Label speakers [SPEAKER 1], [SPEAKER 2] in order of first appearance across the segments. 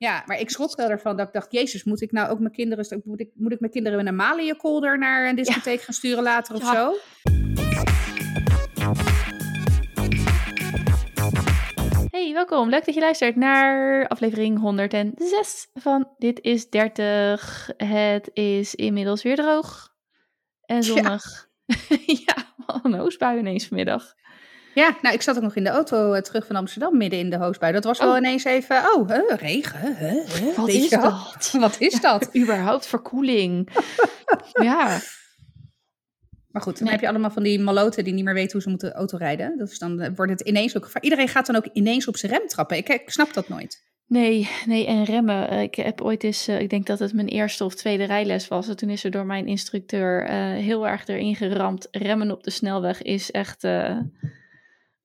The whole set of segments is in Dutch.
[SPEAKER 1] Ja, maar ik schrok wel ervan dat ik dacht, jezus, moet ik nou ook mijn kinderen, moet ik, moet ik mijn kinderen met een maliënkolder naar een discotheek gaan sturen later of
[SPEAKER 2] Ja.
[SPEAKER 1] zo?
[SPEAKER 2] Hey, welkom. Leuk dat je luistert naar aflevering 106 van Dit is 30. Het is inmiddels weer droog en zonnig. Ja, wat een hoosbui ineens vanmiddag.
[SPEAKER 1] Ja, nou, ik zat ook nog in de auto eh, terug van Amsterdam, midden in de hoosbui. Dat was wel
[SPEAKER 2] Oh.
[SPEAKER 1] ineens even, oh, regen, huh,
[SPEAKER 2] Wat is dat?
[SPEAKER 1] Wat is dat?
[SPEAKER 2] Überhaupt verkoeling. ja,
[SPEAKER 1] Maar goed, dan
[SPEAKER 2] Nee.
[SPEAKER 1] heb je allemaal van die maloten die niet meer weten hoe ze moeten autorijden. Dus dan eh, wordt het ineens ook. Iedereen gaat dan ook ineens op zijn rem trappen. Ik, ik snap dat nooit.
[SPEAKER 2] nee, nee, en remmen. Eh, Ik heb ooit eens, ik denk dat het mijn eerste of tweede rijles was. En toen is er door mijn instructeur heel erg erin geramd. Remmen op de snelweg is echt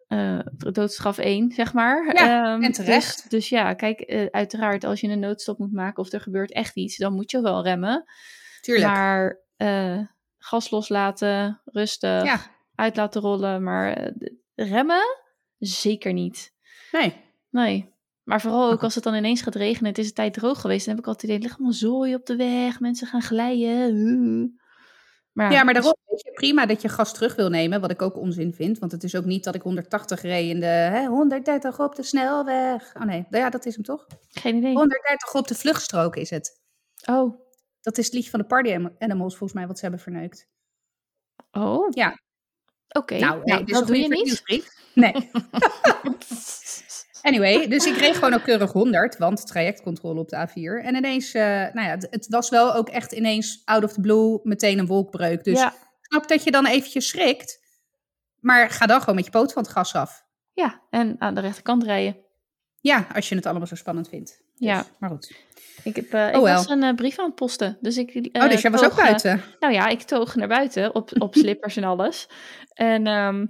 [SPEAKER 2] eh, doodstraf 1, zeg maar.
[SPEAKER 1] Ja,
[SPEAKER 2] Ehm,
[SPEAKER 1] en terecht.
[SPEAKER 2] Dus, dus ja, kijk, eh, uiteraard als je een noodstop moet maken of er gebeurt echt iets, dan moet je wel remmen.
[SPEAKER 1] Tuurlijk.
[SPEAKER 2] Maar eh, gas loslaten, rustig,
[SPEAKER 1] Ja,
[SPEAKER 2] uit laten rollen. Maar remmen? Zeker niet.
[SPEAKER 1] nee.
[SPEAKER 2] Nee. Maar vooral ook als het dan ineens gaat regenen, het is een tijd droog geweest, dan heb ik altijd het idee, ligt allemaal zooi op de weg, mensen gaan glijden. Maar
[SPEAKER 1] Ja, maar
[SPEAKER 2] dus-
[SPEAKER 1] daarom weet je prima dat je gas terug wil nemen, wat ik ook onzin vind. Want het is ook niet dat ik 180 reed in de hè, 130 op de snelweg. Oh nee, nou ja, dat is hem toch?
[SPEAKER 2] geen idee.
[SPEAKER 1] 130 op de vluchtstrook is het.
[SPEAKER 2] Oh,
[SPEAKER 1] Dat is het liedje van de Party Animals volgens mij wat ze hebben verneukt.
[SPEAKER 2] oh.
[SPEAKER 1] Ja.
[SPEAKER 2] Oké,
[SPEAKER 1] nou, nee, is
[SPEAKER 2] dat doe je niet.
[SPEAKER 1] Nee. Anyway, dus ik reed gewoon ook keurig 100, want trajectcontrole op de A4. En ineens, eh, nou ja, het, het was wel ook echt ineens out of the blue, meteen een wolkbreuk. Dus
[SPEAKER 2] ja,
[SPEAKER 1] ik snap dat je dan eventjes schrikt, maar ga dan gewoon met je poot van het gas af.
[SPEAKER 2] ja, en aan de rechterkant rijden.
[SPEAKER 1] Ja, als je het allemaal zo spannend vindt. Dus,
[SPEAKER 2] Ja.
[SPEAKER 1] Maar goed.
[SPEAKER 2] Ik, heb, eh, ik
[SPEAKER 1] Oh,
[SPEAKER 2] was een eh, brief aan het posten. Dus ik,
[SPEAKER 1] oh, dus jij was ook
[SPEAKER 2] toog,
[SPEAKER 1] buiten?
[SPEAKER 2] Nou ja, ik toog naar buiten op, op slippers en alles. En ehm,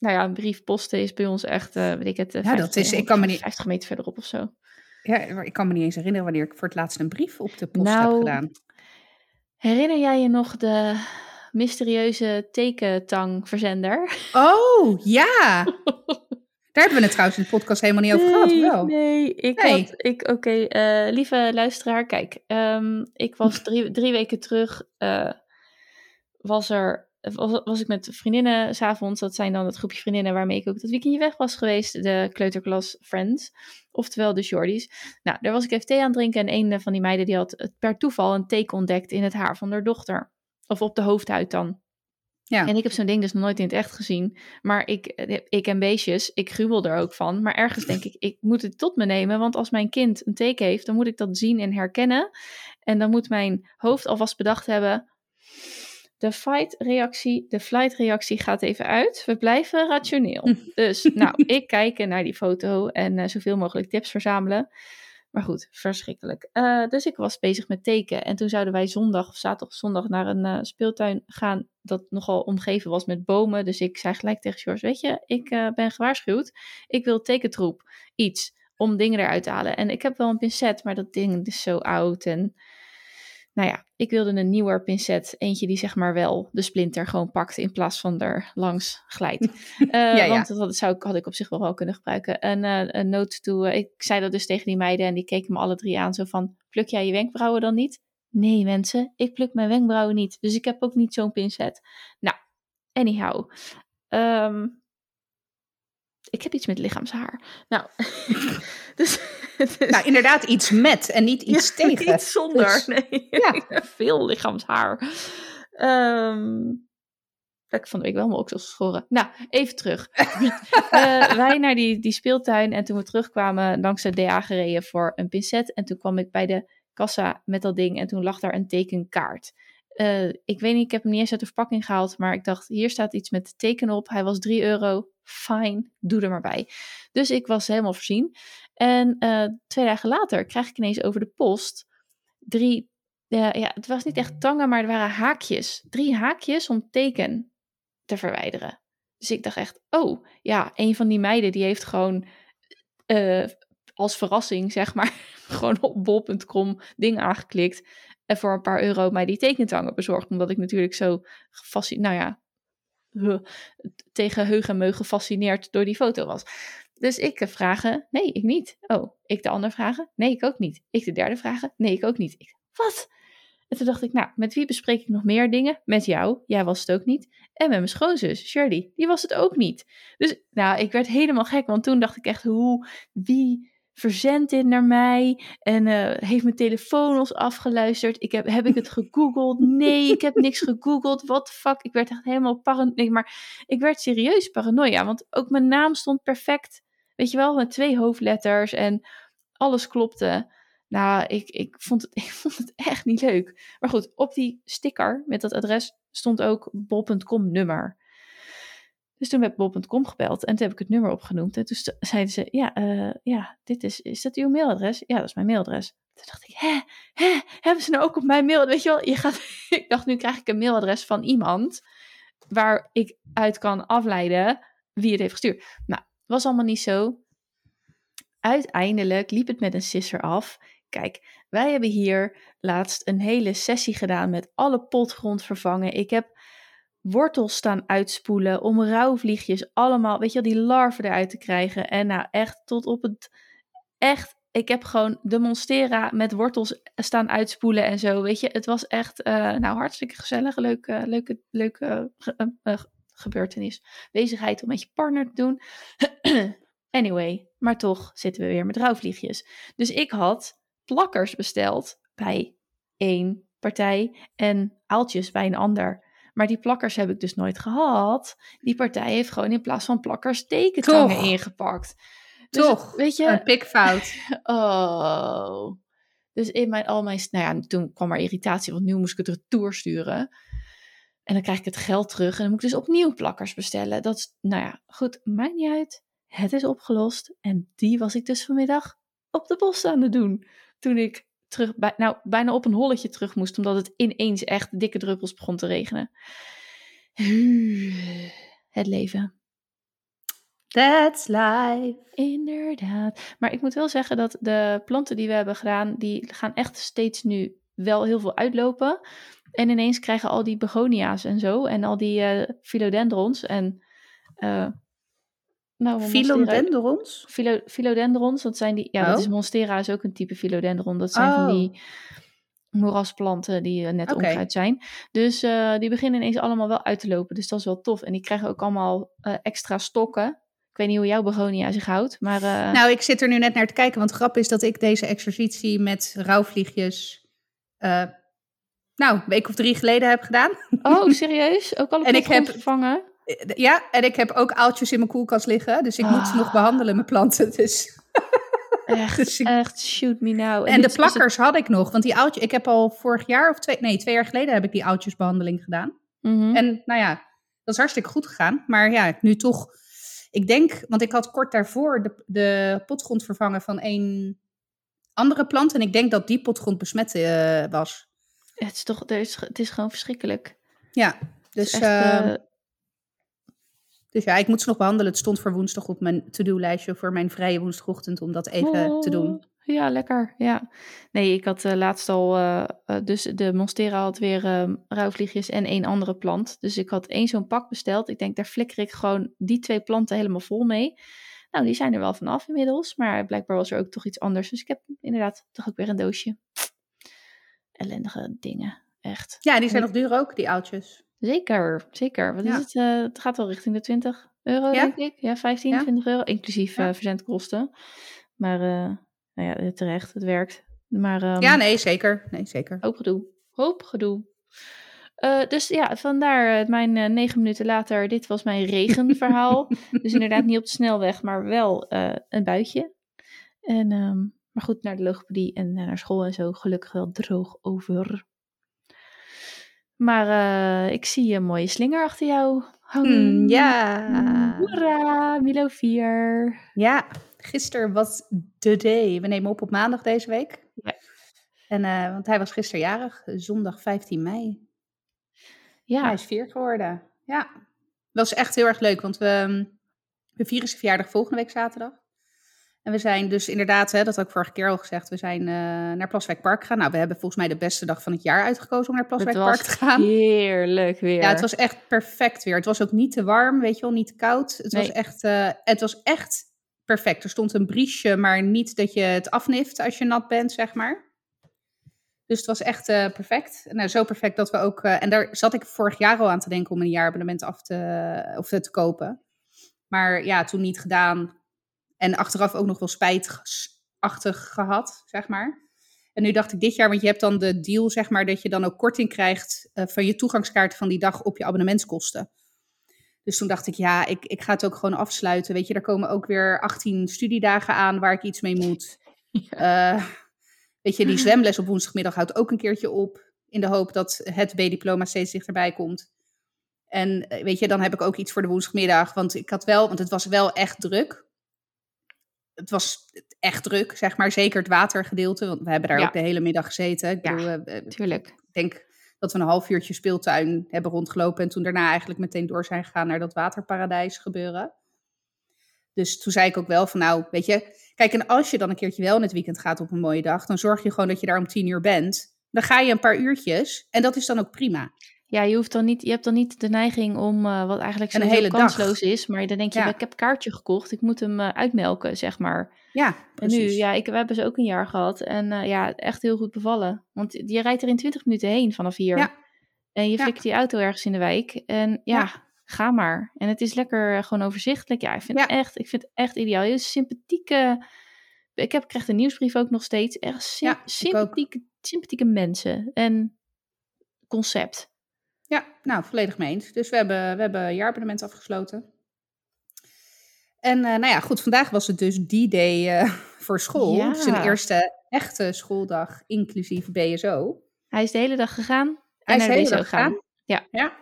[SPEAKER 2] nou ja, een brief posten is bij ons echt, eh weet ik het, eh,
[SPEAKER 1] Ja, dat
[SPEAKER 2] 50,
[SPEAKER 1] is- ik kan me niet-
[SPEAKER 2] 50 meter verderop of zo.
[SPEAKER 1] Ja, maar ik kan me niet eens herinneren wanneer ik voor het laatst een brief op de post heb
[SPEAKER 2] Nou,
[SPEAKER 1] gedaan.
[SPEAKER 2] Herinner jij je nog de mysterieuze tekentangverzender?
[SPEAKER 1] Oh, ja! Daar hebben we het trouwens in de podcast helemaal niet over gehad, wel?
[SPEAKER 2] nee, ik
[SPEAKER 1] Nee.
[SPEAKER 2] had, ik, oké, eh, lieve luisteraar, kijk, ehm, ik was drie, drie weken terug, was er, was, was ik met vriendinnen s'avonds, dat zijn dan het groepje vriendinnen waarmee ik ook dat weekendje weg was geweest, de kleuterklas Friends, oftewel de Shorties. Nou, daar was ik even thee aan het drinken en een van die meiden die had per toeval een teken ontdekt in het haar van haar dochter. Of op de hoofdhuid dan.
[SPEAKER 1] Ja.
[SPEAKER 2] En ik heb zo'n ding dus nog nooit in het echt gezien. Maar ik, ik en beestjes, ik gruwel er ook van. Maar ergens denk ik, ik moet het tot me nemen. Want als mijn kind een teken heeft, dan moet ik dat zien en herkennen. En dan moet mijn hoofd alvast bedacht hebben. De fight-reactie, de flight-reactie gaat even uit. We blijven rationeel. Dus, nou, ik kijk naar die foto en eh, zoveel mogelijk tips verzamelen. Maar goed, verschrikkelijk. Eh, dus ik was bezig met teken. En toen zouden wij zondag of zaterdag of zondag naar een eh, speeltuin gaan. Dat nogal omgeven was met bomen. Dus ik zei gelijk tegen George: Weet je, ik ben gewaarschuwd. Ik wil tekentroep. Iets om dingen eruit te halen. En ik heb wel een pincet, maar dat ding is zo oud. En nou ja, ik wilde een nieuwer pincet. Eentje die zeg maar wel de splinter gewoon pakt in plaats van er langs glijdt. Eh,
[SPEAKER 1] ja.
[SPEAKER 2] Want dat zou, ik- had ik op zich wel wel kunnen gebruiken. En eh, een note toe, eh, ik zei dat dus tegen die meiden en die keken me alle drie aan zo van, pluk jij je wenkbrauwen dan niet? Nee mensen, ik pluk mijn wenkbrauwen niet. Dus ik heb ook niet zo'n pincet. Nou, anyhow. Ehm, ik heb iets met lichaamshaar. Nou, dus... dus-
[SPEAKER 1] Nou, inderdaad, iets met en niet iets
[SPEAKER 2] ja,
[SPEAKER 1] tegen.
[SPEAKER 2] Niet zonder.
[SPEAKER 1] Dus,
[SPEAKER 2] nee.
[SPEAKER 1] ja.
[SPEAKER 2] Veel lichaamshaar. Dat ik van de week wel mijn oksels schoren. Nou, even terug. Eh, wij naar die, die speeltuin en toen we terugkwamen langs de DA gereden voor een pincet. En toen kwam ik bij de kassa met dat ding en toen lag daar een tekenkaart. Eh, ik weet niet, ik heb hem niet eens uit de verpakking gehaald, maar ik dacht, hier staat iets met teken op. Hij was 3 euro. Fijn, doe er maar bij. Dus ik was helemaal voorzien. En eh, twee dagen later krijg ik ineens over de post drie, ja, het was niet echt tangen, maar er waren haakjes. Drie haakjes om teken te verwijderen. Dus ik dacht echt, oh ja, een van die meiden die heeft gewoon eh, als verrassing, zeg maar, gewoon op bol.com ding aangeklikt. En voor een paar euro mij die tekentangen bezorgd. Omdat ik natuurlijk zo gefascineerd, nou ja, tegen heug en gefascineerd door die foto was. Dus ik vragen, nee, ik niet. Oh, ik de ander vragen, nee, ik ook niet. Ik de derde vragen, nee, ik ook niet. Ik, wat? En toen dacht ik, nou, met wie bespreek ik nog meer dingen? Met jou, jij was het ook niet. En met mijn schoonzus, Shirley, die was het ook niet. Dus nou, ik werd helemaal gek, want toen dacht ik echt, hoe, wie verzendt dit naar mij? En uh, heeft mijn telefoon ons afgeluisterd? Ik heb, heb ik het gegoogeld? Nee, ik heb niks gegoogeld. What the fuck? Ik werd echt helemaal paranoia. Nee, maar ik werd serieus paranoia, want ook mijn naam stond perfect. Weet je wel, met twee hoofdletters en alles klopte. Nou, ik, ik, vond het, ik vond het echt niet leuk. Maar goed, op die sticker met dat adres stond ook bol.com nummer. Dus toen heb ik bol.com gebeld en toen heb ik het nummer opgenoemd. En toen zeiden ze, ja, uh, ja dit is, is dat uw mailadres? Ja, dat is mijn mailadres. Toen dacht ik, hè, hè, hebben ze nou ook op mijn mail? Weet je wel, je gaat, ik dacht, nu krijg ik een mailadres van iemand waar ik uit kan afleiden wie het heeft gestuurd. Nou, was allemaal niet zo. Uiteindelijk liep het met een sisser af. Kijk, wij hebben hier laatst een hele sessie gedaan met alle potgrond vervangen. Ik heb wortels staan uitspoelen om rouwvliegjes allemaal, weet je wel, die larven eruit te krijgen. En nou, echt tot op het, echt, ik heb gewoon de Monstera met wortels staan uitspoelen en zo, weet je. Het was echt, uh, nou, hartstikke gezellig, leuke, leuke, leuke uh, uh, gebeurtenis. Bezigheid om met je partner te doen. anyway, maar toch zitten we weer met rouwvliegjes. Dus ik had plakkers besteld bij één partij en aaltjes bij een ander. Maar die plakkers heb ik dus nooit gehad. Die partij heeft gewoon in plaats van plakkers tekentangen ingepakt.
[SPEAKER 1] Dus, Toch, weet je, een pikfout.
[SPEAKER 2] oh. Dus in mijn, al mijn, nou ja, toen kwam er irritatie, want nu moest ik het retour sturen. En dan krijg ik het geld terug en dan moet ik dus opnieuw plakkers bestellen. Dat is, nou ja, goed, maakt niet uit. Het is opgelost. En die was ik dus vanmiddag op de bos aan het doen. Toen ik terug, bij, nou, bijna op een holletje terug moest, omdat het ineens echt dikke druppels begon te regenen. Het leven.
[SPEAKER 1] That's life.
[SPEAKER 2] Inderdaad. Maar ik moet wel zeggen dat de planten die we hebben gedaan, die gaan echt steeds nu wel heel veel uitlopen. En ineens krijgen al die begonia's en zo, en al die uh, philodendrons en uh,
[SPEAKER 1] nou, philodendrons?
[SPEAKER 2] Philo, philodendrons, dat zijn die. Ja, dat is oh. monstera is ook een type philodendron. Dat zijn van die oh. moerasplanten die uh, net okay. zijn. Dus uh, die beginnen ineens allemaal wel uit te lopen. Dus dat is wel tof. En die krijgen ook allemaal uh, extra stokken. Ik weet niet hoe jouw begonia zich houdt, maar...
[SPEAKER 1] Nou, ik zit er nu net naar te kijken. Want grap is dat ik deze exercitie met rouwvliegjes... nou, een week of drie geleden heb gedaan.
[SPEAKER 2] Oh, serieus? Ook alle en ik heb vervangen?
[SPEAKER 1] Ja, en ik heb ook aaltjes in mijn koelkast liggen. Dus ik moet ze nog ah. behandelen, mijn planten. Dus.
[SPEAKER 2] Echt, dus echt, shoot me now.
[SPEAKER 1] En, en de plakkers had ik nog. Want die aaltjes, ik heb al vorig jaar of twee, nee, twee jaar geleden heb ik die aaltjesbehandeling gedaan.
[SPEAKER 2] Mhm.
[SPEAKER 1] En nou ja, dat is hartstikke goed gegaan. Maar ja, nu toch, ik denk, want ik had kort daarvoor de, de potgrond vervangen van een andere plant. En ik denk dat die potgrond besmet uh, was.
[SPEAKER 2] Het is toch, er is, het is gewoon verschrikkelijk.
[SPEAKER 1] Ja, dus. Echt, uh, dus ja, ik moet ze nog behandelen. Het stond voor woensdag op mijn to-do-lijstje voor mijn vrije woensdagochtend om dat even te doen.
[SPEAKER 2] Oh, ja, lekker. Ja. Nee, ik had uh, laatst al, uh, dus de Monstera had weer uh, rouwvliegjes en één andere plant. Dus ik had één zo'n pak besteld. Ik denk, daar flikker ik gewoon die twee planten helemaal vol mee. Nou, die zijn er wel vanaf inmiddels, maar blijkbaar was er ook toch iets anders. Dus ik heb inderdaad toch ook weer een doosje. Ellendige dingen, echt.
[SPEAKER 1] Ja, die zijn nog duur ook, die oudjes.
[SPEAKER 2] Zeker, zeker. Wat is het? Uh, het gaat wel richting de 20 euro, ja? denk ik. Ja, 15, ja. 20 euro, inclusief uh, verzendkosten. Maar uh, nou ja, terecht, het werkt. Maar, um,
[SPEAKER 1] ja, nee, zeker. Nee, zeker.
[SPEAKER 2] Hoop gedoe. Hoop gedoe. dus ja, vandaar mijn negen minuten later. Dit was mijn regenverhaal. dus inderdaad niet op de snelweg, maar wel een buitje. En, um, maar goed, naar de logopedie en naar school en zo. Gelukkig wel droog over. Maar uh, ik zie een mooie slinger achter jou hangen.
[SPEAKER 1] Mm, ja.
[SPEAKER 2] Hoera, Milo 4.
[SPEAKER 1] Ja, gisteren was de day. We nemen op op maandag deze week.
[SPEAKER 2] Ja.
[SPEAKER 1] En, uh, want hij was gisteren jarig, zondag 15 mei.
[SPEAKER 2] Ja.
[SPEAKER 1] Hij is vier geworden. Ja. Dat was echt heel erg leuk, want we, we vieren zijn verjaardag volgende week zaterdag. En we zijn dus inderdaad, hè, dat had ik vorige keer al gezegd, we zijn uh, naar Plaswijk Park gegaan. Nou, we hebben volgens mij de beste dag van het jaar uitgekozen om naar Plaswijk Park te gaan.
[SPEAKER 2] Heerlijk weer.
[SPEAKER 1] Ja, het was echt perfect weer. Het was ook niet te warm, weet je wel, niet te koud. Het was echt, uh, het was echt perfect. Er stond een briesje, maar niet dat je het afnift als je nat bent, zeg maar. Dus het was echt uh, perfect. Nou, zo perfect dat we ook. En daar zat ik vorig jaar al aan te denken om een jaarabonnement af te, of te kopen. Maar ja, toen niet gedaan. En achteraf ook nog wel spijtachtig gehad, zeg maar. En nu dacht ik dit jaar, want je hebt dan de deal, zeg maar, dat je dan ook korting krijgt uh, van je toegangskaart van die dag op je abonnementskosten. Dus toen dacht ik, ja, ik, ik ga het ook gewoon afsluiten. Weet je, er komen ook weer 18 studiedagen aan waar ik iets mee moet. Ja. Uh, weet je, die zwemles op woensdagmiddag houdt ook een keertje op. In de hoop dat het B-diploma steeds dichterbij komt. En eh, weet je, dan heb ik ook iets voor de woensdagmiddag. Want ik had wel, want het was wel echt druk. Het was echt druk, zeg maar. Zeker het watergedeelte. Want we hebben daar
[SPEAKER 2] Ja.
[SPEAKER 1] ook de hele middag gezeten. Ik bedoel,
[SPEAKER 2] Tuurlijk.
[SPEAKER 1] ik denk dat we een half uurtje speeltuin hebben rondgelopen. En toen daarna eigenlijk meteen door zijn gegaan naar dat waterparadijs gebeuren. Dus toen zei ik ook wel van nou, weet je, kijk, en als je dan een keertje wel in het weekend gaat op een mooie dag, dan zorg je gewoon dat je daar om tien uur bent. Dan ga je een paar uurtjes en dat is dan ook prima.
[SPEAKER 2] Ja, je, hoeft dan niet, je hebt dan niet de neiging om, eh, wat eigenlijk zo
[SPEAKER 1] hele dag.
[SPEAKER 2] kansloos is, maar dan denk je,
[SPEAKER 1] Ja.
[SPEAKER 2] ik heb een kaartje gekocht, ik moet hem eh, uitmelken, zeg maar.
[SPEAKER 1] Ja,
[SPEAKER 2] En nu, ja, ik, we hebben ze ook een jaar gehad en eh, ja, echt heel goed bevallen. Want je rijdt er in 20 minuten heen vanaf hier.
[SPEAKER 1] Ja.
[SPEAKER 2] En je
[SPEAKER 1] Ja.
[SPEAKER 2] flikt die auto ergens in de wijk en ja, ga maar. En het is lekker gewoon overzichtelijk. Ja, ik vind, het echt, ik vind het echt ideaal. Je sympathieke... Ik heb, krijg de nieuwsbrief ook nog steeds. Echt sympathieke, sympathieke mensen. En concept.
[SPEAKER 1] Ja, nou, volledig mee eens. Dus we hebben, we hebben een jaarabonnement afgesloten. En eh, nou ja, goed, vandaag was het dus die day eh, voor school.
[SPEAKER 2] Ja.
[SPEAKER 1] Zijn eerste echte schooldag, inclusief BSO.
[SPEAKER 2] Hij is de hele dag gegaan.
[SPEAKER 1] Hij
[SPEAKER 2] en
[SPEAKER 1] is de hele
[SPEAKER 2] BSO
[SPEAKER 1] dag
[SPEAKER 2] gaan.
[SPEAKER 1] gegaan.
[SPEAKER 2] Ja.
[SPEAKER 1] ja.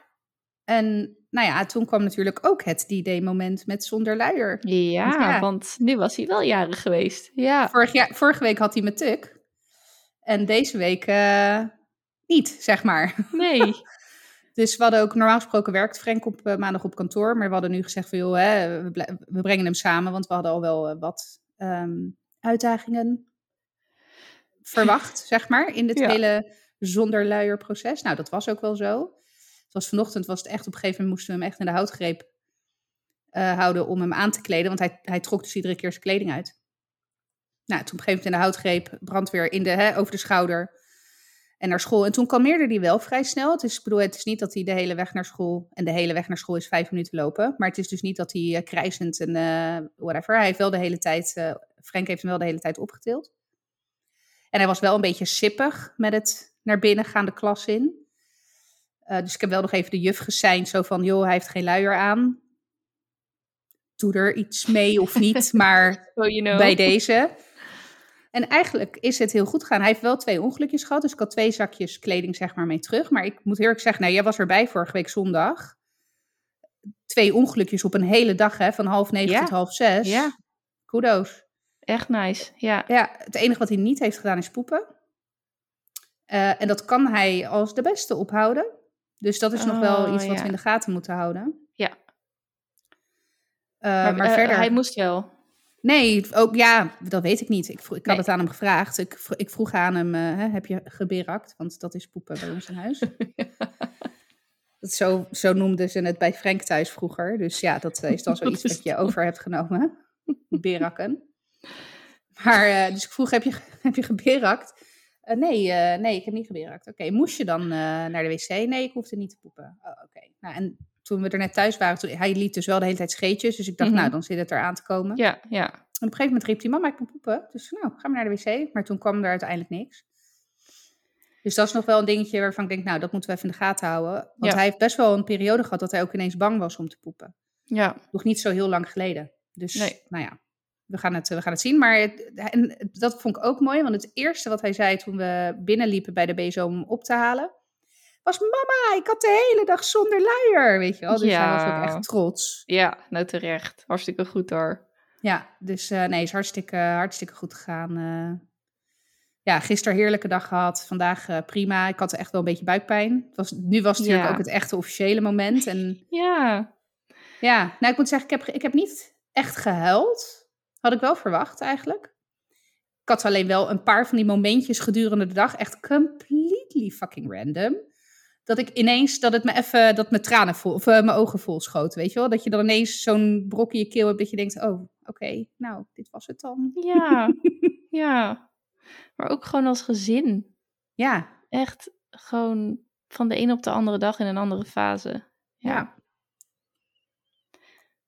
[SPEAKER 1] En nou ja, toen kwam natuurlijk ook het D-Day moment met zonder luier.
[SPEAKER 2] Ja,
[SPEAKER 1] Want ja.
[SPEAKER 2] want nu was hij wel jarig geweest. Ja.
[SPEAKER 1] Vorig jaar, vorige week had hij met Tuk. En deze week eh, niet, zeg maar.
[SPEAKER 2] Nee.
[SPEAKER 1] Dus we hadden ook normaal gesproken werkt Frank op eh, maandag op kantoor. Maar we hadden nu gezegd van joh, hè, we, brengen hem samen. Want we hadden al wel eh, wat ehm, uitdagingen verwacht, zeg maar. In dit
[SPEAKER 2] Ja.
[SPEAKER 1] hele zonder luier proces. Nou, dat was ook wel zo. Het was vanochtend, was het echt op een gegeven moment moesten we hem echt in de houtgreep eh, houden om hem aan te kleden. Want hij, hij trok dus iedere keer zijn kleding uit. Nou, toen op een gegeven moment in de houtgreep, brandweer in de, hè, over de schouder en naar school. En toen kalmeerde hij wel vrij snel. Het is, ik bedoel, het is niet dat hij de hele weg naar school, en de hele weg naar school is vijf minuten lopen. Maar het is dus niet dat hij eh, krijzend en eh, whatever. Hij heeft wel de hele tijd, eh, Frank heeft hem wel de hele tijd opgetild. En hij was wel een beetje sippig met het naar binnen gaan de klas in. Dus ik heb wel nog even de juf geseind, zo van, joh, hij heeft geen luier aan. Doe er iets mee of niet, maar
[SPEAKER 2] So you know.
[SPEAKER 1] bij deze. En eigenlijk is het heel goed gegaan. Hij heeft wel twee ongelukjes gehad, dus ik had twee zakjes kleding zeg maar mee terug. Maar ik moet eerlijk zeggen, nou, jij was erbij vorige week zondag. Twee ongelukjes op een hele dag, hè, van half negen
[SPEAKER 2] Ja.
[SPEAKER 1] tot half zes.
[SPEAKER 2] Ja.
[SPEAKER 1] Kudos.
[SPEAKER 2] Echt nice. Ja.
[SPEAKER 1] Ja, het enige wat hij niet heeft gedaan is poepen. Eh, en dat kan hij als de beste ophouden. Dus dat is nog wel
[SPEAKER 2] Oh,
[SPEAKER 1] iets wat
[SPEAKER 2] ja.
[SPEAKER 1] we in de gaten moeten houden.
[SPEAKER 2] Ja.
[SPEAKER 1] Eh,
[SPEAKER 2] maar
[SPEAKER 1] maar
[SPEAKER 2] eh,
[SPEAKER 1] verder...
[SPEAKER 2] hij moest wel.
[SPEAKER 1] Nee, ook ja, dat weet ik niet. Ik, vroeg, ik had
[SPEAKER 2] Nee.
[SPEAKER 1] het aan hem gevraagd. Ik, vro- ik vroeg aan hem, eh, heb je geberakt? Want dat is poepen bij ons in huis. dat zo, zo noemden ze het bij Frank thuis vroeger. Dus ja, dat eh, is dan zoiets wat je over hebt genomen. Berakken. Maar, eh, dus ik vroeg, heb je, heb je geberakt? Nee, nee, ik heb niet geberakt. Oké, moest je dan naar de wc? Nee, ik hoefde niet te poepen. Oh, Oké, nou en toen we er net thuis waren, toen, hij liet dus wel de hele tijd scheetjes. Dus ik dacht,
[SPEAKER 2] Mhm.
[SPEAKER 1] nou, dan zit het eraan te komen.
[SPEAKER 2] Ja, ja.
[SPEAKER 1] En op een gegeven moment riep hij, mama, ik moet poepen. Dus nou, ga maar naar de wc. Maar toen kwam er uiteindelijk niks. Dus dat is nog wel een dingetje waarvan ik denk, nou, dat moeten we even in de gaten houden. Want
[SPEAKER 2] Ja.
[SPEAKER 1] hij heeft best wel een periode gehad dat hij ook ineens bang was om te poepen.
[SPEAKER 2] Ja.
[SPEAKER 1] Nog niet zo heel lang geleden. Dus,
[SPEAKER 2] Nee.
[SPEAKER 1] nou ja, we gaan het, we gaan het zien. Maar het- en dat vond ik ook mooi, want het eerste wat hij zei toen we binnenliepen bij de BSO om hem op te halen, was, mama, ik had de hele dag zonder luier, weet je wel. Dus hij was
[SPEAKER 2] Ja.
[SPEAKER 1] ook echt trots.
[SPEAKER 2] Ja, nou terecht. Hartstikke goed hoor.
[SPEAKER 1] Ja, dus eh, nee, is hartstikke, hartstikke goed gegaan. eh. ja, gisteren heerlijke dag gehad. Vandaag eh, prima. Ik had echt wel een beetje buikpijn. Het was, nu was het natuurlijk
[SPEAKER 2] Ja.
[SPEAKER 1] ook het echte officiële moment. En
[SPEAKER 2] Ja.
[SPEAKER 1] ja, nou, ik moet zeggen, ik heb, ik heb niet echt gehuild. Had ik wel verwacht eigenlijk. Ik had alleen wel een paar van die momentjes gedurende de dag. Echt completely fucking random. Dat ik ineens, dat het me even, dat mijn tranen vol, of eh, mijn ogen vol schoten, weet je wel? Dat je dan ineens zo'n brok in je keel hebt dat je denkt, oh, oké, nou, dit was het dan.
[SPEAKER 2] Ja, ja. Maar ook gewoon als gezin.
[SPEAKER 1] Ja,
[SPEAKER 2] Echt gewoon van de ene op de andere dag in een andere fase. Ja.
[SPEAKER 1] Ja.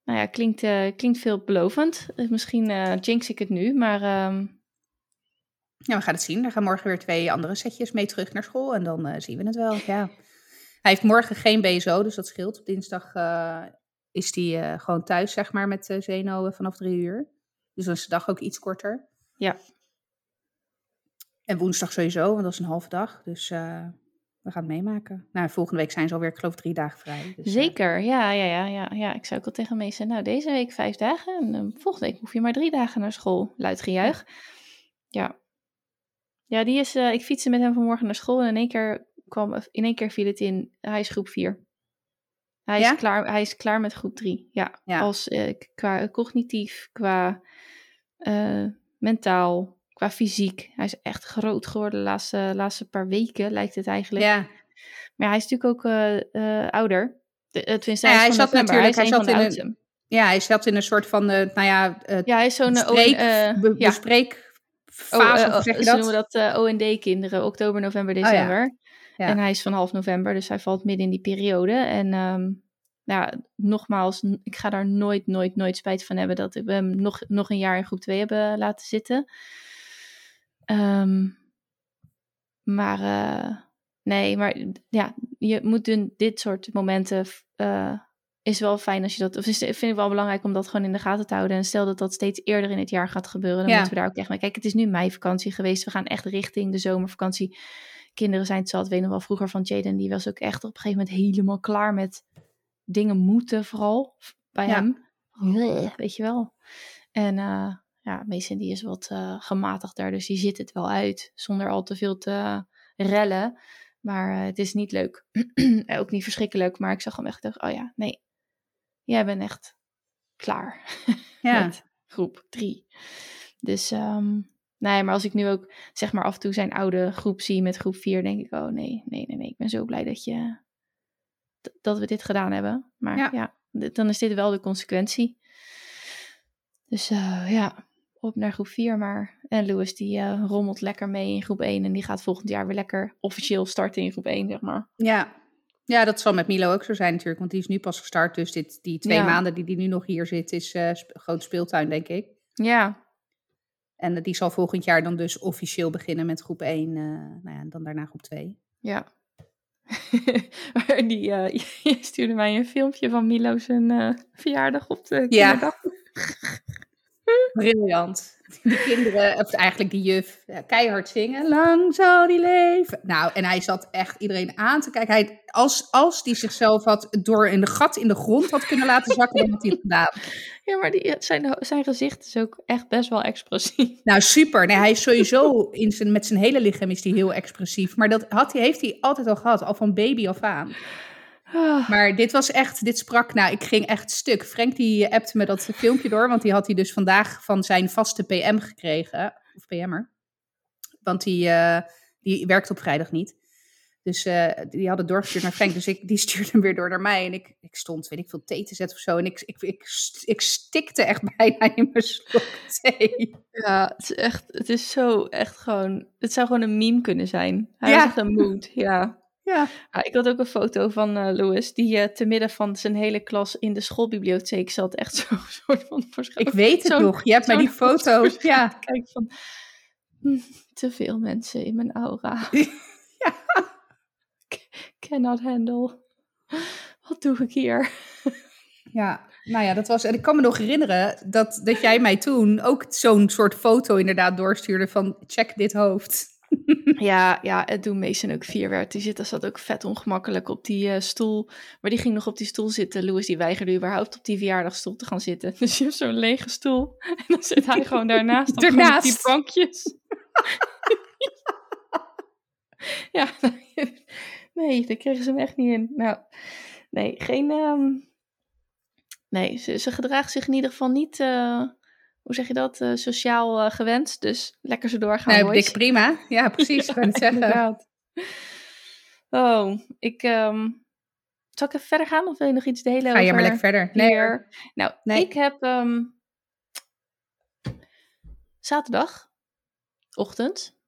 [SPEAKER 2] Nou ja, klinkt, eh, klinkt veelbelovend. Eh, Misschien jinx ik het nu, maar ehm,
[SPEAKER 1] Ja, we gaan het zien. Er gaan morgen weer twee andere setjes mee terug naar school. En dan zien we het wel. Ja. Hij heeft morgen geen BSO, dus dat scheelt. Op dinsdag eh, is hij eh, gewoon thuis, zeg maar, met uh, Zeno eh, vanaf drie uur. Dus dan is de dag ook iets korter.
[SPEAKER 2] Ja.
[SPEAKER 1] En woensdag sowieso, want dat is een halve dag. Dus eh, we gaan het meemaken. Nou, volgende week zijn ze alweer, ik geloof, drie dagen vrij. Dus, eh,
[SPEAKER 2] zeker. Ja, ja, ja, ja, ja. Ik zou ook al tegen me zeggen, nou, deze week vijf dagen en eh, volgende week hoef je maar drie dagen naar school. Luid gejuich. Ja. Ja, die is, eh, ik fietste met hem vanmorgen naar school en in één keer kwam, in één keer viel het in, hij is groep vier. Hij,
[SPEAKER 1] Ja?
[SPEAKER 2] is, klaar, hij is klaar met groep drie. Ja,
[SPEAKER 1] Ja.
[SPEAKER 2] als eh, qua cognitief, qua eh, mentaal, qua fysiek. Hij is echt groot geworden de laatste, laatste paar weken, lijkt het eigenlijk.
[SPEAKER 1] ja.
[SPEAKER 2] Maar hij is natuurlijk ook eh, ouder. De, eh, tenminste,
[SPEAKER 1] Ja,
[SPEAKER 2] hij,
[SPEAKER 1] hij zat
[SPEAKER 2] november.
[SPEAKER 1] natuurlijk-
[SPEAKER 2] hij
[SPEAKER 1] hij zat
[SPEAKER 2] de
[SPEAKER 1] in een- ja, hij zat in een soort van, eh, nou ja,
[SPEAKER 2] Ja, hij is zo'n...
[SPEAKER 1] bespreek, be- bespreekfase,
[SPEAKER 2] Oh, eh,
[SPEAKER 1] of zeg je
[SPEAKER 2] ze
[SPEAKER 1] dat?
[SPEAKER 2] noemen dat OND-kinderen, oktober, november,
[SPEAKER 1] ja.
[SPEAKER 2] december.
[SPEAKER 1] Ja.
[SPEAKER 2] En hij is van half november, dus hij valt midden in die periode. En ehm, ja, nogmaals, ik ga daar nooit, nooit, nooit spijt van hebben dat we hem nog, nog een jaar in groep 2 hebben laten zitten. Ehm, maar eh, nee, maar ja, je moet dit soort momenten. eh, is wel fijn als je dat. Of is, vind ik wel belangrijk om dat gewoon in de gaten te houden. En stel dat dat steeds eerder in het jaar gaat gebeuren, dan
[SPEAKER 1] Ja.
[SPEAKER 2] moeten we daar ook echt mee. Kijk, het is nu meivakantie geweest. We gaan echt richting de zomervakantie. Kinderen zijn het zat. Weet nog wel vroeger van Jaden. Die was ook echt op een gegeven moment helemaal klaar met dingen moeten, vooral bij
[SPEAKER 1] Ja.
[SPEAKER 2] hem. Weet je wel. En eh, ja, Mason die is wat eh, gematigder. Dus die zit het wel uit. Zonder al te veel te rellen. Maar eh, het is niet leuk. ook niet verschrikkelijk. Maar ik zag hem echt. dacht, oh ja, nee. Jij bent echt klaar
[SPEAKER 1] Ja.
[SPEAKER 2] met groep drie. Dus ehm, nee, maar als ik nu ook zeg maar af en toe zijn oude groep zie met groep vier, denk ik, oh nee, nee, nee, nee. Ik ben zo blij dat je dat we dit gedaan hebben. Maar
[SPEAKER 1] Ja.
[SPEAKER 2] dan is dit wel de consequentie. Dus eh, ja, op naar groep 4 maar. En Louis die eh, rommelt lekker mee in groep 1 en die gaat volgend jaar weer lekker officieel starten in groep 1, zeg maar.
[SPEAKER 1] Ja. Ja, dat zal met Milo ook zo zijn natuurlijk, want die is nu pas gestart. Dus dit, die twee
[SPEAKER 2] Ja.
[SPEAKER 1] maanden die die nu nog hier zit, is eh sp- grote speeltuin, denk ik.
[SPEAKER 2] Ja,
[SPEAKER 1] En eh, die zal volgend jaar dan dus officieel beginnen met groep 1, eh, nou ja, en dan daarna groep 2.
[SPEAKER 2] Ja. die, je stuurde mij een filmpje van Milo zijn eh, verjaardag op de
[SPEAKER 1] Ja.
[SPEAKER 2] kinderdag.
[SPEAKER 1] Briljant. De kinderen, of eigenlijk die juf, keihard zingen. Lang zal die leven. Nou, en hij zat echt iedereen aan te kijken. Hij, als, als die zichzelf had door een gat in de grond had kunnen laten zakken, dan had hij het gedaan.
[SPEAKER 2] Ja, maar die, zijn, zijn gezicht is ook echt best wel expressief.
[SPEAKER 1] Nou, super. Nee, hij is sowieso in zijn, met zijn hele lichaam is hij heel expressief. Maar dat had hij, heeft hij altijd al gehad, al van baby af aan.
[SPEAKER 2] Ah,
[SPEAKER 1] Maar dit was echt, dit sprak, nou, ik ging echt stuk. Frank die appte me dat filmpje door, want die had hij dus vandaag van zijn vaste PM gekregen. Of PM'er. Want die, eh, die werkt op vrijdag niet. Dus eh, die had het doorgestuurd naar Frank. Dus ik, die stuurde hem weer door naar mij. En ik, ik stond, weet ik veel, thee te zetten of zo. En ik, ik, ik, ik stikte echt bijna in mijn slok thee.
[SPEAKER 2] ja, het is echt, het is zo echt gewoon, het zou gewoon een meme kunnen zijn. Hij
[SPEAKER 1] Ja.
[SPEAKER 2] was echt een mood, ja.
[SPEAKER 1] Ja.
[SPEAKER 2] Ah, ik had ook een foto van eh Louis, die eh, te midden van zijn hele klas in de schoolbibliotheek zat. Echt zo'n soort van
[SPEAKER 1] Ik weet het nog. Je hebt mij die foto's. Ja.
[SPEAKER 2] Kijk van, hm, te veel mensen in mijn aura.
[SPEAKER 1] Ja.
[SPEAKER 2] Cannot handle. Wat doe ik hier?
[SPEAKER 1] Ja, nou ja, dat was. En ik kan me nog herinneren dat, dat jij mij toen ook zo'n soort foto inderdaad doorstuurde van check dit hoofd.
[SPEAKER 2] Ja, ja, het doen Mason ook vier werd. Die zit, zat ook vet ongemakkelijk op die eh, stoel. Maar die ging nog op die stoel zitten. Louis die weigerde überhaupt op die verjaardagstoel te gaan zitten. Dus je hebt zo'n lege stoel. En dan zit hij gewoon daarnaast. op die bankjes. ja, nee, daar kregen ze hem echt niet in. Nou, nee, geen... ehm, Nee, ze, ze gedraagt zich in ieder geval niet... eh, hoe zeg je dat? eh, sociaal eh, gewenst. Dus lekker zo doorgaan,
[SPEAKER 1] Nee,
[SPEAKER 2] boys.
[SPEAKER 1] dik prima. Ja, precies. ik het zeggen.
[SPEAKER 2] Oh, ik... ehm, zal ik even verder gaan of wil je nog iets delen
[SPEAKER 1] Ga je
[SPEAKER 2] over
[SPEAKER 1] maar lekker verder. Nee,
[SPEAKER 2] hier? Nou,
[SPEAKER 1] Nee.
[SPEAKER 2] ik heb... ehm, zaterdag, ochtend,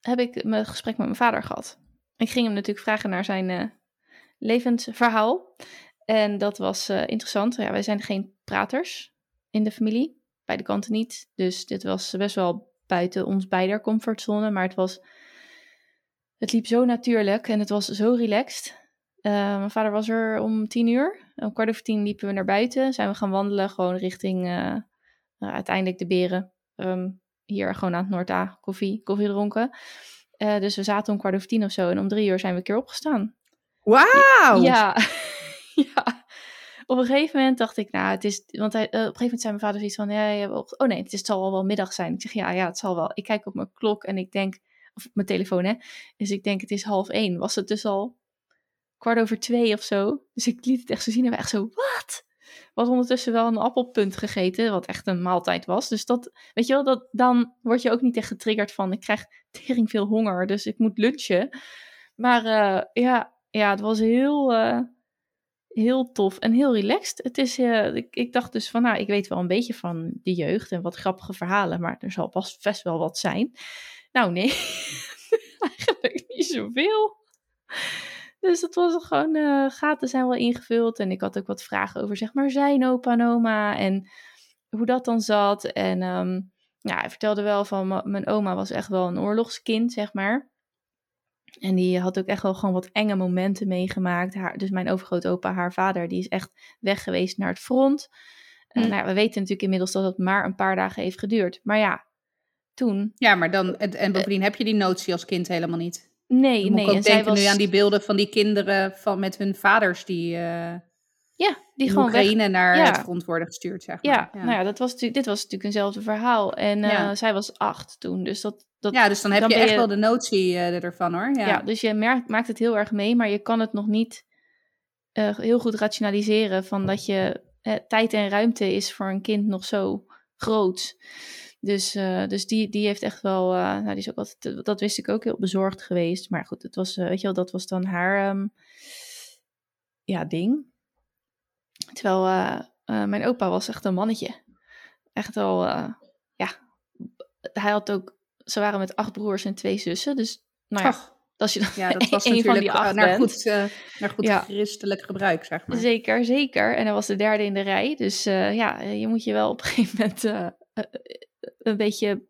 [SPEAKER 2] heb ik mijn gesprek met mijn vader gehad. Ik ging hem natuurlijk vragen naar zijn uh, levensverhaal. En dat was uh, interessant. Ja, wij zijn geen praters in de familie, beide kanten niet. Dus dit was best wel buiten ons beider comfortzone. Maar het was. Het liep zo natuurlijk en het was zo relaxed. Uh, mijn vader was er om tien uur. Om kwart over tien liepen we naar buiten. Zijn we gaan wandelen, gewoon richting uh, uiteindelijk de beren. Um, hier gewoon aan het Noord-A koffie, koffie dronken. Uh, dus we zaten om kwart over tien of zo. En om drie uur zijn we een keer opgestaan.
[SPEAKER 1] Wauw!
[SPEAKER 2] Ja. ja. Op een gegeven moment dacht ik, nou, het is. Want hij, uh, op een gegeven moment zei mijn vader zoiets van: ja, ja, oh nee, het, is, het zal wel middag zijn. Ik zeg ja, ja, het zal wel. Ik kijk op mijn klok en ik denk, of op mijn telefoon, hè. Dus ik denk, het is half één. Was het dus al kwart over twee of zo? Dus ik liet het echt zo zien en we echt zo, wat? was ondertussen wel een appelpunt gegeten, wat echt een maaltijd was. Dus dat, weet je wel, dat, dan word je ook niet echt getriggerd van, ik krijg tering veel honger, dus ik moet lunchen. Maar uh, ja, ja, het was heel, uh, heel tof en heel relaxed. Het is, uh, ik, dacht dus van, nou, ik weet wel een beetje van de jeugd en wat grappige verhalen, maar er zal pas best wel wat zijn. Nou, nee, eigenlijk niet zoveel. Dus het was gewoon, uh, gaten zijn wel ingevuld. En ik had ook wat vragen over, zeg maar, zijn opa en oma. En hoe dat dan zat. En um, ja, hij vertelde wel van, mijn oma was echt wel een oorlogskind, zeg maar. En die had ook echt wel gewoon wat enge momenten meegemaakt. Haar, dus mijn overgrootopa, haar vader, die is echt weg geweest naar het front. Hm. Uh, nou we weten natuurlijk inmiddels dat het maar een paar dagen heeft geduurd. Maar ja, toen...
[SPEAKER 1] Ja, maar dan, en, en bovendien heb je die notie als kind helemaal niet.
[SPEAKER 2] Nee,
[SPEAKER 1] Dan moet
[SPEAKER 2] nee.
[SPEAKER 1] ik ook
[SPEAKER 2] en
[SPEAKER 1] denken
[SPEAKER 2] zij was...
[SPEAKER 1] nu aan die beelden van die kinderen van, met hun vaders die uh,
[SPEAKER 2] Ja, die gewoon weg...
[SPEAKER 1] Oekraïne naar
[SPEAKER 2] Ja.
[SPEAKER 1] het front worden gestuurd, zeg maar.
[SPEAKER 2] Ja, nou ja, dat was, natuurlijk- dit was natuurlijk eenzelfde verhaal. En eh,
[SPEAKER 1] Ja.
[SPEAKER 2] zij was acht toen, dus dat... dat
[SPEAKER 1] Ja, dus dan heb
[SPEAKER 2] dan
[SPEAKER 1] je echt
[SPEAKER 2] je-
[SPEAKER 1] wel de notie eh, ervan, hoor. Ja.
[SPEAKER 2] ja. dus je merkt, maakt het heel erg mee, maar je kan het nog niet eh, heel goed rationaliseren van dat je tijd en ruimte is voor een kind nog zo groot. Dus, dus die, die heeft echt wel, nou, die is ook altijd, dat wist ik ook heel bezorgd geweest. Maar goed, het was, weet je wel, dat was dan haar ehm, ja, ding. Terwijl eh, eh, mijn opa was echt een mannetje. Echt al, eh, ja, hij had ook, ze waren met acht broers en twee zussen. Dus, nou ja, als je dan
[SPEAKER 1] ja, dat was
[SPEAKER 2] een van die acht
[SPEAKER 1] naar
[SPEAKER 2] bent.
[SPEAKER 1] goed, naar goed
[SPEAKER 2] Ja.
[SPEAKER 1] christelijk gebruik, zeg maar.
[SPEAKER 2] Zeker, zeker. En hij was de derde in de rij. Dus ja, je moet je wel op een gegeven moment een beetje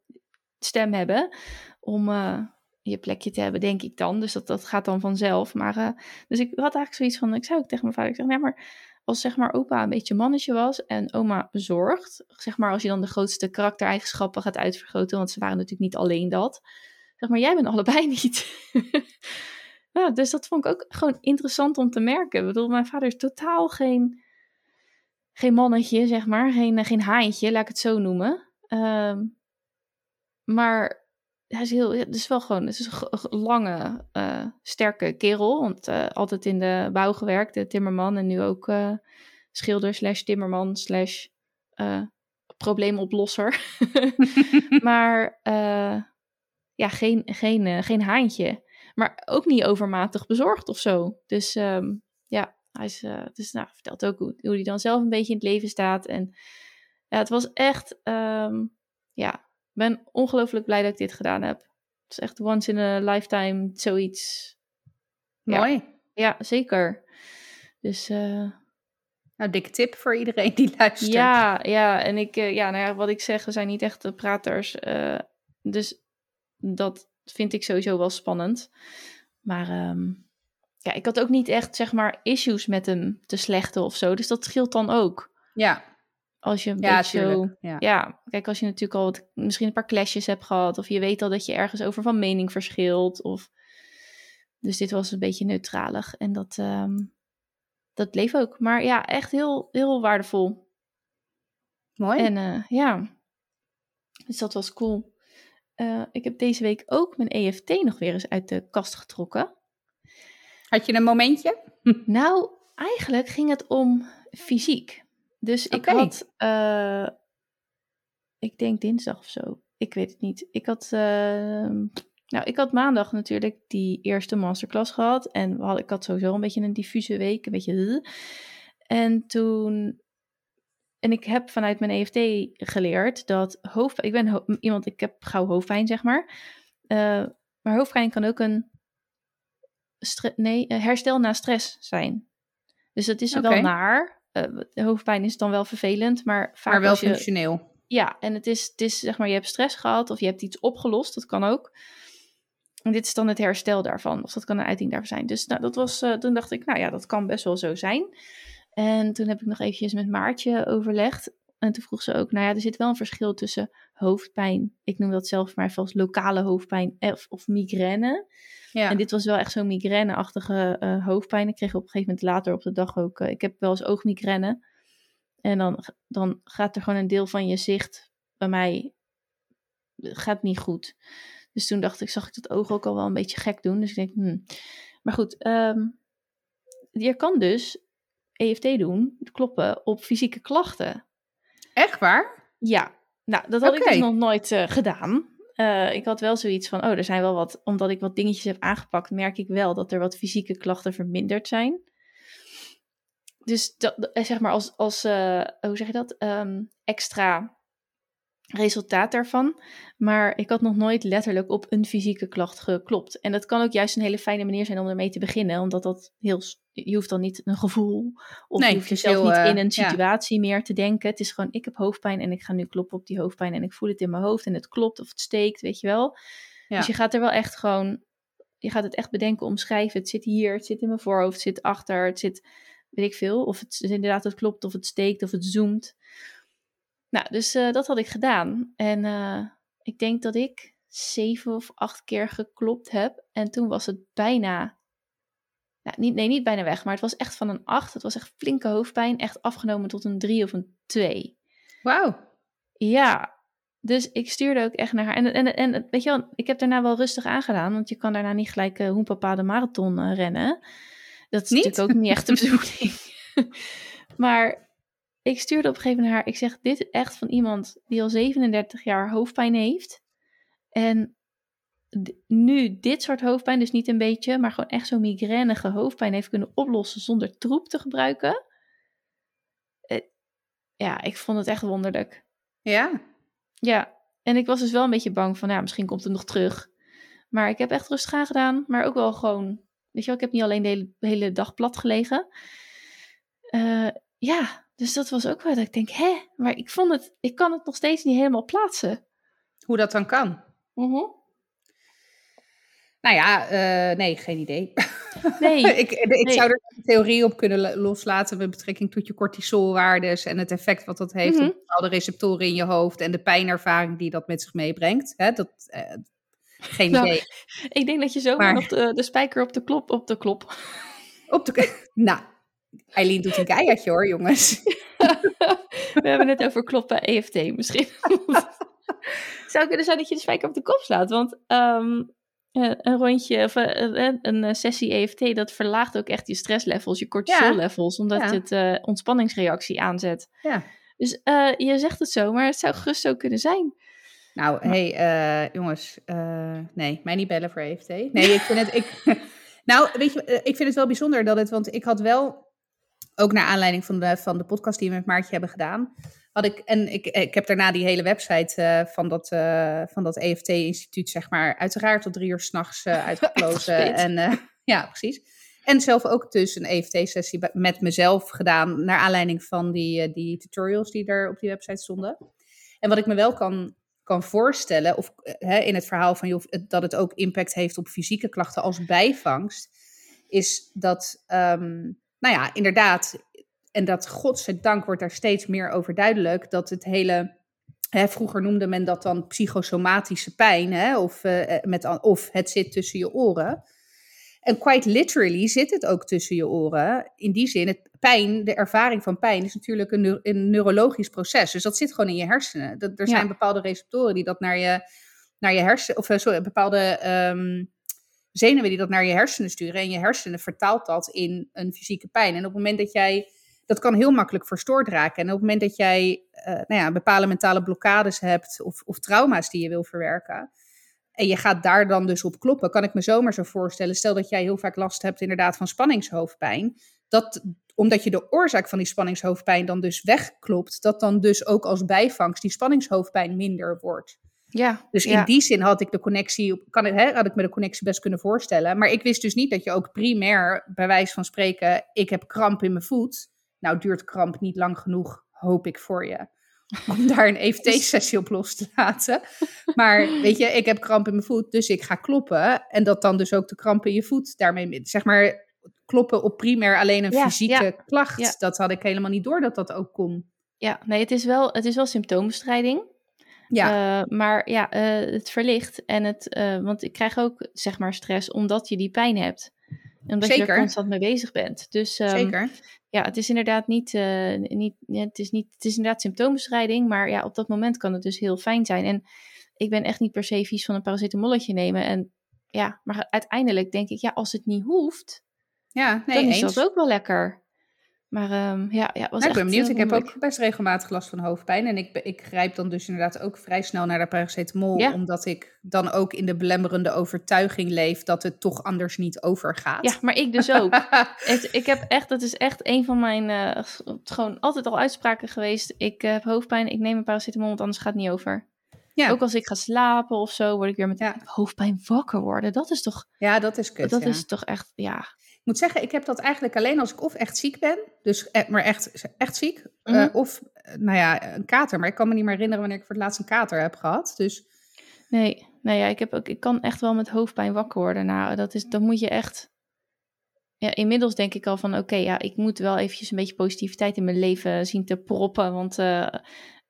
[SPEAKER 2] stem hebben om je plekje te hebben, denk ik dan. Dus dat, dat gaat dan vanzelf. Maar, dus ik had eigenlijk zoiets van, ik zei ook tegen mijn vader, ik zeg, nee, maar als zeg maar opa een beetje mannetje was en oma bezorgd, zeg maar als je dan de grootste karaktereigenschappen gaat uitvergroten, want ze waren natuurlijk niet alleen dat, zeg maar, jij bent allebei niet. dus dat vond ik ook gewoon interessant om te merken. Ik bedoel, mijn vader is totaal geen, geen mannetje, zeg maar, geen, eh, geen haantje, laat ik het zo noemen. Ehm, maar hij is heel, het is wel gewoon, het is een lange, eh, sterke kerel. Want eh, altijd in de bouw gewerkt, de timmerman. En nu ook eh, schilder slash timmerman slash probleemoplosser. maar ja, geen, geen, geen haantje. Maar ook niet overmatig bezorgd of zo. Dus ehm, ja, hij is, dus, nou, vertelt ook hoe, hoe hij dan zelf een beetje in het leven staat. En ja, het was echt, ehm, ja, ben ongelooflijk blij dat ik dit gedaan heb. Het is echt once in a lifetime zoiets.
[SPEAKER 1] Mooi.
[SPEAKER 2] Ja, zeker. Dus eh,
[SPEAKER 1] Nou, dikke tip voor iedereen die luistert.
[SPEAKER 2] ja, ja, en ik, eh, ja, nou ja, wat ik zeg, we zijn niet echt de praters. eh, dus dat vind ik sowieso wel spannend. Maar ehm, ja, ik had ook niet echt, zeg maar, issues met hem te slechten of zo. Dus dat scheelt dan ook.
[SPEAKER 1] Ja,
[SPEAKER 2] Als je een
[SPEAKER 1] ja
[SPEAKER 2] beetje zo...
[SPEAKER 1] Ja.
[SPEAKER 2] Ja, kijk, als je natuurlijk al wat, misschien een paar clashes hebt gehad, of je weet al dat je ergens over van mening verschilt, of... Dus dit was een beetje neutralig en dat, ehm, dat bleef ook. Maar ja, echt heel, heel waardevol.
[SPEAKER 1] Mooi.
[SPEAKER 2] En eh, ja, dus dat was cool. Eh, ik heb deze week ook mijn EFT nog weer eens uit de kast getrokken.
[SPEAKER 1] Had je een momentje?
[SPEAKER 2] Nou, eigenlijk ging het om fysiek. Dus ik had, eh, ik denk dinsdag of zo. Ik weet het niet. Ik had, eh, nou, ik had maandag natuurlijk die eerste masterclass gehad. En we hadden, ik had sowieso een beetje een diffuse week, een beetje. En toen en ik heb vanuit mijn EFT geleerd dat hoofdpijn, ik ben ho- iemand, ik heb gauw hoofdpijn, zeg maar. Eh, maar hoofdpijn kan ook een nee, herstel na stress zijn. Dus dat is wel naar. De hoofdpijn is dan wel vervelend, maar vaak
[SPEAKER 1] Maar wel
[SPEAKER 2] je,
[SPEAKER 1] functioneel.
[SPEAKER 2] ja, en het is, het is zeg maar, je hebt stress gehad of je hebt iets opgelost, dat kan ook. En dit is dan het herstel daarvan, of dat kan een uiting daarvan zijn. Dus nou, dat was, eh, toen dacht ik, nou ja, dat kan best wel zo zijn. En toen heb ik nog eventjes met Maartje overlegd. En toen vroeg ze ook, nou ja, er zit wel een verschil tussen hoofdpijn. Ik noem dat zelf maar als lokale hoofdpijn of, of migraine.
[SPEAKER 1] Ja.
[SPEAKER 2] En dit was wel echt zo'n migraine-achtige eh, hoofdpijn. Ik kreeg op een gegeven moment later op de dag ook... eh, ik heb wel eens oogmigraine. En dan, dan gaat er gewoon een deel van je zicht bij mij... eh, gaat niet goed. Dus toen dacht ik, zag ik dat oog ook al wel een beetje gek doen. Dus ik denk, hmm. Maar goed, ehm, je kan dus EFT doen, kloppen, op fysieke klachten.
[SPEAKER 1] Echt waar?
[SPEAKER 2] Ja, nou, dat had ik dus nog nooit eh, gedaan. Eh, ik had wel zoiets van, oh, er zijn wel wat, omdat ik wat dingetjes heb aangepakt, merk ik wel dat er wat fysieke klachten verminderd zijn. Dus dat, eh, zeg maar als, als hoe zeg je dat, Ehm, extra resultaat daarvan. Maar ik had nog nooit letterlijk op een fysieke klacht geklopt. En dat kan ook juist een hele fijne manier zijn om ermee te beginnen, omdat dat heel, je hoeft dan niet een gevoel, of
[SPEAKER 1] Nee,
[SPEAKER 2] je hoeft jezelf
[SPEAKER 1] heel,
[SPEAKER 2] niet in
[SPEAKER 1] eh,
[SPEAKER 2] een
[SPEAKER 1] ja.
[SPEAKER 2] situatie meer te denken. Het is gewoon, ik heb hoofdpijn en ik ga nu kloppen op die hoofdpijn en ik voel het in mijn hoofd en het klopt of het steekt, weet je wel.
[SPEAKER 1] Ja.
[SPEAKER 2] Dus je gaat er wel echt gewoon, je gaat het echt bedenken, omschrijven. Het zit hier, het zit in mijn voorhoofd, het zit achter, het zit, weet ik veel. Of het inderdaad, het klopt, of het steekt, of het zoomt. Nou, dus eh, dat had ik gedaan. En eh, ik denk dat ik zeven of acht keer geklopt heb. En toen was het bijna, nou, niet, nee, niet bijna weg, maar het was echt van een acht. Het was echt flinke hoofdpijn, echt afgenomen tot een drie of een twee.
[SPEAKER 1] Wauw.
[SPEAKER 2] Ja, dus ik stuurde ook echt naar haar. En, en, en weet je wel, ik heb daarna wel rustig aangedaan, want je kan daarna niet gelijk uh, hoenpapa de marathon uh, rennen. Dat is
[SPEAKER 1] Niet?
[SPEAKER 2] natuurlijk ook niet echt de bedoeling. maar ik stuurde op een gegeven moment naar haar, ik zeg, dit is echt van iemand die al 37 jaar hoofdpijn heeft. En nu dit soort hoofdpijn, dus niet een beetje, maar gewoon echt zo'n migrainige hoofdpijn heeft kunnen oplossen zonder troep te gebruiken. Uh, ja, ik vond het echt wonderlijk.
[SPEAKER 1] Ja.
[SPEAKER 2] Ja, en ik was dus wel een beetje bang van, ja, misschien komt het nog terug. Maar ik heb echt rustig aangedaan, maar ook wel gewoon, weet je wel, ik heb niet alleen de hele, de hele dag plat gelegen. Uh, ja, dus dat was ook wel dat ik denk, hè, maar ik vond het, ik kan het nog steeds niet helemaal plaatsen.
[SPEAKER 1] Hoe dat dan kan?
[SPEAKER 2] -huh.
[SPEAKER 1] Nou ja, uh, nee, geen idee.
[SPEAKER 2] Nee.
[SPEAKER 1] ik ik
[SPEAKER 2] nee.
[SPEAKER 1] zou er een theorie op kunnen loslaten met betrekking tot je cortisolwaardes en het effect wat dat heeft
[SPEAKER 2] Mhm.
[SPEAKER 1] op bepaalde receptoren in je hoofd en de pijnervaring die dat met zich meebrengt. Hè, dat, uh, geen
[SPEAKER 2] Nou,
[SPEAKER 1] idee.
[SPEAKER 2] Ik denk dat je zomaar
[SPEAKER 1] Maar-
[SPEAKER 2] nog de, de spijker op de klop, op de klop.
[SPEAKER 1] Op de, nou, Eileen doet een keihartje hoor, jongens.
[SPEAKER 2] We hebben het over kloppen EFT misschien. Zou kunnen zijn dat je de spijker op de kop slaat, want ehm, eh, een rondje of eh, eh, een eh, sessie EFT, dat verlaagt ook echt je stresslevels, je cortisol levels, omdat
[SPEAKER 1] Ja.
[SPEAKER 2] het eh, ontspanningsreactie aanzet.
[SPEAKER 1] Ja.
[SPEAKER 2] Dus eh, je zegt het zo, maar het zou gerust zo kunnen zijn.
[SPEAKER 1] Nou, hey, eh, jongens, eh, nee, mij niet bellen voor EFT. Nee, ik vind het, ik, nou, weet je, eh, ik vind het wel bijzonder dat het, want ik had wel, ook naar aanleiding van de, van de podcast die we met Maartje hebben gedaan, had ik, en ik, ik heb daarna die hele website eh, van dat, eh, van dat EFT-instituut, zeg maar, uiteraard tot drie uur s'nachts uh, uitgeplozen.
[SPEAKER 2] Uitgespeeld.
[SPEAKER 1] en eh, ja, precies. En zelf ook dus een EFT-sessie met mezelf gedaan, naar aanleiding van die, eh, die tutorials die er op die website stonden. En wat ik me wel kan, kan voorstellen, of eh, hè, in het verhaal van joh, dat het ook impact heeft op fysieke klachten als bijvangst, is dat, ehm, nou ja, inderdaad, en dat godzijdank wordt daar steeds meer over duidelijk, dat het hele, hè, vroeger noemde men dat dan psychosomatische pijn, hè, of, eh, met, of het zit tussen je oren. En quite literally zit het ook tussen je oren. In die zin, het pijn, de ervaring van pijn is natuurlijk een, neu- een neurologisch proces. Dus dat zit gewoon in je hersenen. Dat, er
[SPEAKER 2] Ja.
[SPEAKER 1] zijn bepaalde receptoren die dat naar je, naar je hersenen, of eh, sorry, bepaalde ehm, zenuwen die dat naar je hersenen sturen. En je hersenen vertaalt dat in een fysieke pijn. En op het moment dat jij, dat kan heel makkelijk verstoord raken. En op het moment dat jij eh, nou ja, bepaalde mentale blokkades hebt of, of trauma's die je wil verwerken. En je gaat daar dan dus op kloppen, kan ik me zomaar zo voorstellen. Stel dat jij heel vaak last hebt inderdaad van spanningshoofdpijn. Dat omdat je de oorzaak van die spanningshoofdpijn dan dus wegklopt, dat dan dus ook als bijvangst die spanningshoofdpijn minder wordt.
[SPEAKER 2] Ja,
[SPEAKER 1] Dus
[SPEAKER 2] ja.
[SPEAKER 1] in die zin had ik de connectie, kan ik, hè, had ik me de connectie best kunnen voorstellen. Maar ik wist dus niet dat je ook primair, bij wijze van spreken, ik heb kramp in mijn voet. Nou duurt kramp niet lang genoeg, hoop ik voor je. Om daar een EFT-sessie op los te laten. Maar weet je, ik heb kramp in mijn voet, dus ik ga kloppen. En dat dan dus ook de kramp in je voet daarmee, zeg maar, kloppen op primair alleen een
[SPEAKER 2] Ja,
[SPEAKER 1] fysieke
[SPEAKER 2] ja,
[SPEAKER 1] klacht. Dat had ik helemaal niet door dat dat ook kon.
[SPEAKER 2] ja, nee, het is wel, het is wel symptoombestrijding.
[SPEAKER 1] Ja,
[SPEAKER 2] Eh, maar ja, eh, het verlicht en het, eh, want ik krijg ook zeg maar stress omdat je die pijn hebt. Omdat je er constant mee bezig bent. Dus ehm,
[SPEAKER 1] zeker.
[SPEAKER 2] ja, het is inderdaad niet, niet, het is niet, het is inderdaad symptoombestrijding, maar ja, op dat moment kan het dus heel fijn zijn. En ik ben echt niet per se vies van een paracetamolletje nemen. En ja, maar uiteindelijk denk ik, ja, als het niet hoeft,
[SPEAKER 1] Ja, nee,
[SPEAKER 2] dan
[SPEAKER 1] eens.
[SPEAKER 2] is dat ook wel lekker. Maar ehm, ja, ja, was
[SPEAKER 1] Nou, ik ben benieuwd.
[SPEAKER 2] eh,
[SPEAKER 1] Ik heb ook best regelmatig last van hoofdpijn. En ik, ik grijp dan dus inderdaad ook vrij snel naar de paracetamol.
[SPEAKER 2] Ja.
[SPEAKER 1] Omdat ik dan ook in de belemmerende overtuiging leef dat het toch anders niet overgaat.
[SPEAKER 2] Ja, maar ik dus ook. Het, ik heb echt, dat is echt een van mijn, eh, gewoon altijd al uitspraken geweest. Ik eh, heb hoofdpijn, ik neem een paracetamol, want anders gaat het niet over.
[SPEAKER 1] ja.
[SPEAKER 2] Ook als ik ga slapen of zo, word ik weer met
[SPEAKER 1] Ja.
[SPEAKER 2] hoofdpijn wakker worden. Dat is toch,
[SPEAKER 1] ja, dat is kut.
[SPEAKER 2] dat
[SPEAKER 1] ja.
[SPEAKER 2] is toch echt, ja.
[SPEAKER 1] Ik moet zeggen, ik heb dat eigenlijk alleen als ik of echt ziek ben. Dus, eh, maar echt, echt ziek. eh,
[SPEAKER 2] Mhm.
[SPEAKER 1] of, eh, nou ja, een kater. Maar ik kan me niet meer herinneren wanneer ik voor het laatst een kater heb gehad. Dus
[SPEAKER 2] Nee, nee ja, ik, heb ook, ik kan echt wel met hoofdpijn wakker worden. Nou, dat is, dan moet je echt... Ja, inmiddels denk ik al van, oké, ja, ik moet wel eventjes een beetje positiviteit in mijn leven zien te proppen. Want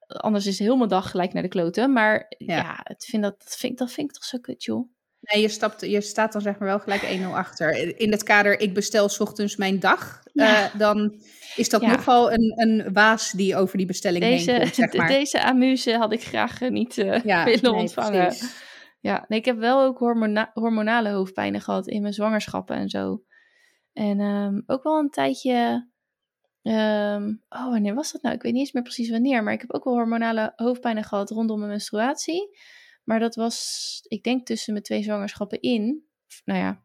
[SPEAKER 2] anders is heel mijn dag gelijk naar de kloten. Maar ja,
[SPEAKER 1] Ja.
[SPEAKER 2] het vind dat, dat, vind, dat vind ik toch zo kut, joh.
[SPEAKER 1] Nee, je, stapt, je staat dan zeg maar wel gelijk 1-0 achter. In het kader, ik bestel 's ochtends mijn dag.
[SPEAKER 2] Ja.
[SPEAKER 1] eh, dan is dat
[SPEAKER 2] Ja.
[SPEAKER 1] nogal een, een waas die over die bestelling
[SPEAKER 2] Deze,
[SPEAKER 1] heen komt, zeg maar.
[SPEAKER 2] deze amuse had ik graag eh, niet eh,
[SPEAKER 1] ja,
[SPEAKER 2] willen
[SPEAKER 1] nee,
[SPEAKER 2] ontvangen.
[SPEAKER 1] precies.
[SPEAKER 2] Ja, nee, ik heb wel ook hormona- hormonale hoofdpijnen gehad in mijn zwangerschappen en zo. En ehm, ook wel een tijdje. ehm, oh, wanneer was dat nou? Ik weet niet eens meer precies wanneer. Maar ik heb ook wel hormonale hoofdpijnen gehad rondom mijn menstruatie. Maar dat was, ik denk, tussen mijn twee zwangerschappen in. Nou ja,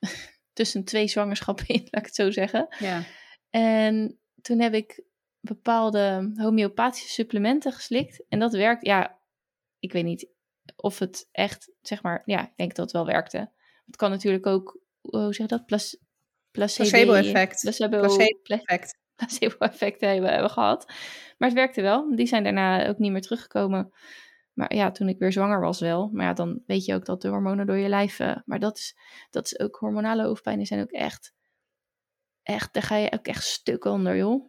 [SPEAKER 2] tussen twee zwangerschappen in, laat ik het zo zeggen.
[SPEAKER 1] Ja.
[SPEAKER 2] En toen heb ik bepaalde homeopathische supplementen geslikt. En dat werkt, ja, ik weet niet of het echt, zeg maar, ja, ik denk dat het wel werkte. Het kan natuurlijk ook, hoe zeg je dat? Plac placebo-
[SPEAKER 1] Placebo-effect.
[SPEAKER 2] Placebo, placebo-effecten hebben, hebben gehad. Maar het werkte wel. Die zijn daarna ook niet meer teruggekomen. Maar ja, toen ik weer zwanger was wel. Maar ja, dan weet je ook dat de hormonen door je lijf... eh, maar dat is, dat is ook hormonale hoofdpijnen zijn ook echt... Echt, daar ga je ook echt stuk onder, joh.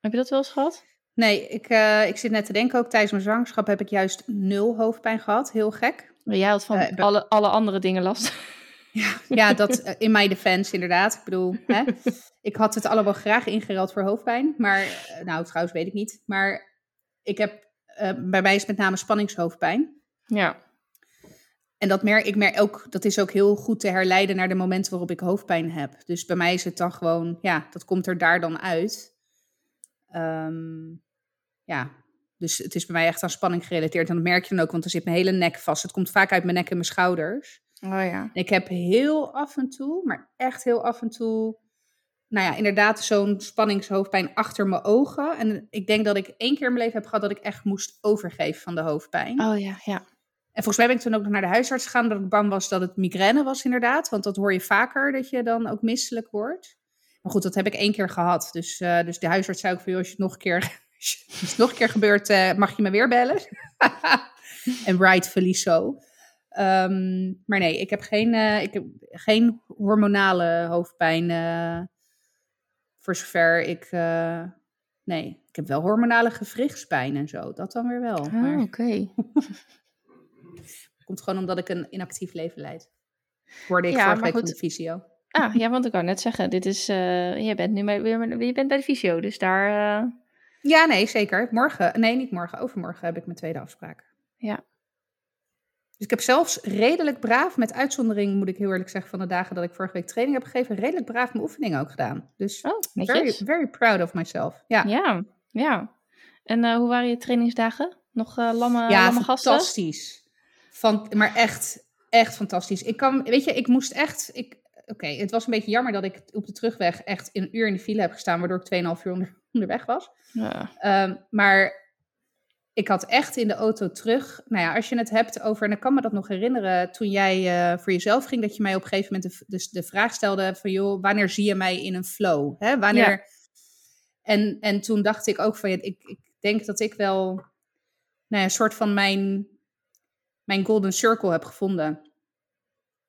[SPEAKER 2] Heb je dat wel eens gehad?
[SPEAKER 1] Nee, ik, eh, ik zit net te denken, ook tijdens mijn zwangerschap heb ik juist nul hoofdpijn gehad. Heel gek.
[SPEAKER 2] Maar Jij had van
[SPEAKER 1] Eh,
[SPEAKER 2] alle, alle andere dingen last.
[SPEAKER 1] Ja, dat eh, in mijn defense inderdaad. Ik bedoel, hè, ik had het allemaal graag ingereld voor hoofdpijn. Maar, nou trouwens weet ik niet. Maar ik heb, eh, bij mij is met name spanningshoofdpijn.
[SPEAKER 2] ja.
[SPEAKER 1] En dat merk ik merk ook, dat is ook heel goed te herleiden naar de momenten waarop ik hoofdpijn heb. Dus bij mij is het dan gewoon, ja, dat komt er daar dan uit. Ehm, ja, dus het is bij mij echt aan spanning gerelateerd. En dat merk je dan ook, want dan zit mijn hele nek vast. Het komt vaak uit mijn nek en mijn schouders.
[SPEAKER 2] Oh ja.
[SPEAKER 1] Ik heb heel af en toe, maar echt heel af en toe, nou ja, inderdaad zo'n spanningshoofdpijn achter mijn ogen. En ik denk dat ik één keer in mijn leven heb gehad dat ik echt moest overgeven van de hoofdpijn.
[SPEAKER 2] Oh ja, ja.
[SPEAKER 1] En volgens mij ben ik toen ook nog naar de huisarts gegaan, dat ik bang was dat het migraine was inderdaad. Want dat hoor je vaker, dat je dan ook misselijk wordt. Maar goed, dat heb ik één keer gehad. Dus, eh, dus de huisarts zei ook van, joh, als je het nog een keer, als het nog een keer gebeurt, eh, mag je me weer bellen. en rightfully so. Ehm, maar nee, ik heb geen, eh, ik heb geen hormonale hoofdpijn. Voor zover ik. eh, nee, ik heb wel hormonale gewrichtspijn en zo. Dat dan weer wel.
[SPEAKER 2] Oh,
[SPEAKER 1] Maar
[SPEAKER 2] oké.
[SPEAKER 1] komt gewoon omdat ik een inactief leven leid. Hoorde ik
[SPEAKER 2] Ja,
[SPEAKER 1] vorige week van
[SPEAKER 2] goed.
[SPEAKER 1] de visio.
[SPEAKER 2] Ah, ja, want ik wou net zeggen, dit is, eh je bent nu bij, weer, je bent bij de fysio, dus daar, eh,
[SPEAKER 1] Ja, nee, zeker. Morgen, nee, niet morgen. Overmorgen heb ik mijn tweede afspraak.
[SPEAKER 2] Ja.
[SPEAKER 1] Dus ik heb zelfs redelijk braaf, met uitzondering moet ik heel eerlijk zeggen van de dagen dat ik vorige week training heb gegeven, redelijk braaf mijn oefeningen ook gedaan. Dus
[SPEAKER 2] oh,
[SPEAKER 1] very, very proud of myself. Ja,
[SPEAKER 2] Ja, ja. En eh, hoe waren je trainingsdagen? Nog eh lamme,
[SPEAKER 1] ja
[SPEAKER 2] lamme gasten?
[SPEAKER 1] fantastisch. Van, maar echt, echt fantastisch. Ik kan, weet je, ik moest echt, ik, oké, het was een beetje jammer dat ik op de terugweg echt een uur in de file heb gestaan, waardoor ik 2,5 uur onder, onderweg was.
[SPEAKER 2] Ja.
[SPEAKER 1] Ehm, maar ik had echt in de auto terug, nou ja, als je het hebt over, en ik kan me dat nog herinneren, toen jij eh, voor jezelf ging, dat je mij op een gegeven moment de, de vraag stelde van, joh, wanneer zie je mij in een flow? Hè? Wanneer...
[SPEAKER 2] Ja.
[SPEAKER 1] En, en toen dacht ik ook van, ja, ik, ik denk dat ik wel, nou ja, een soort van mijn, mijn golden circle heb gevonden.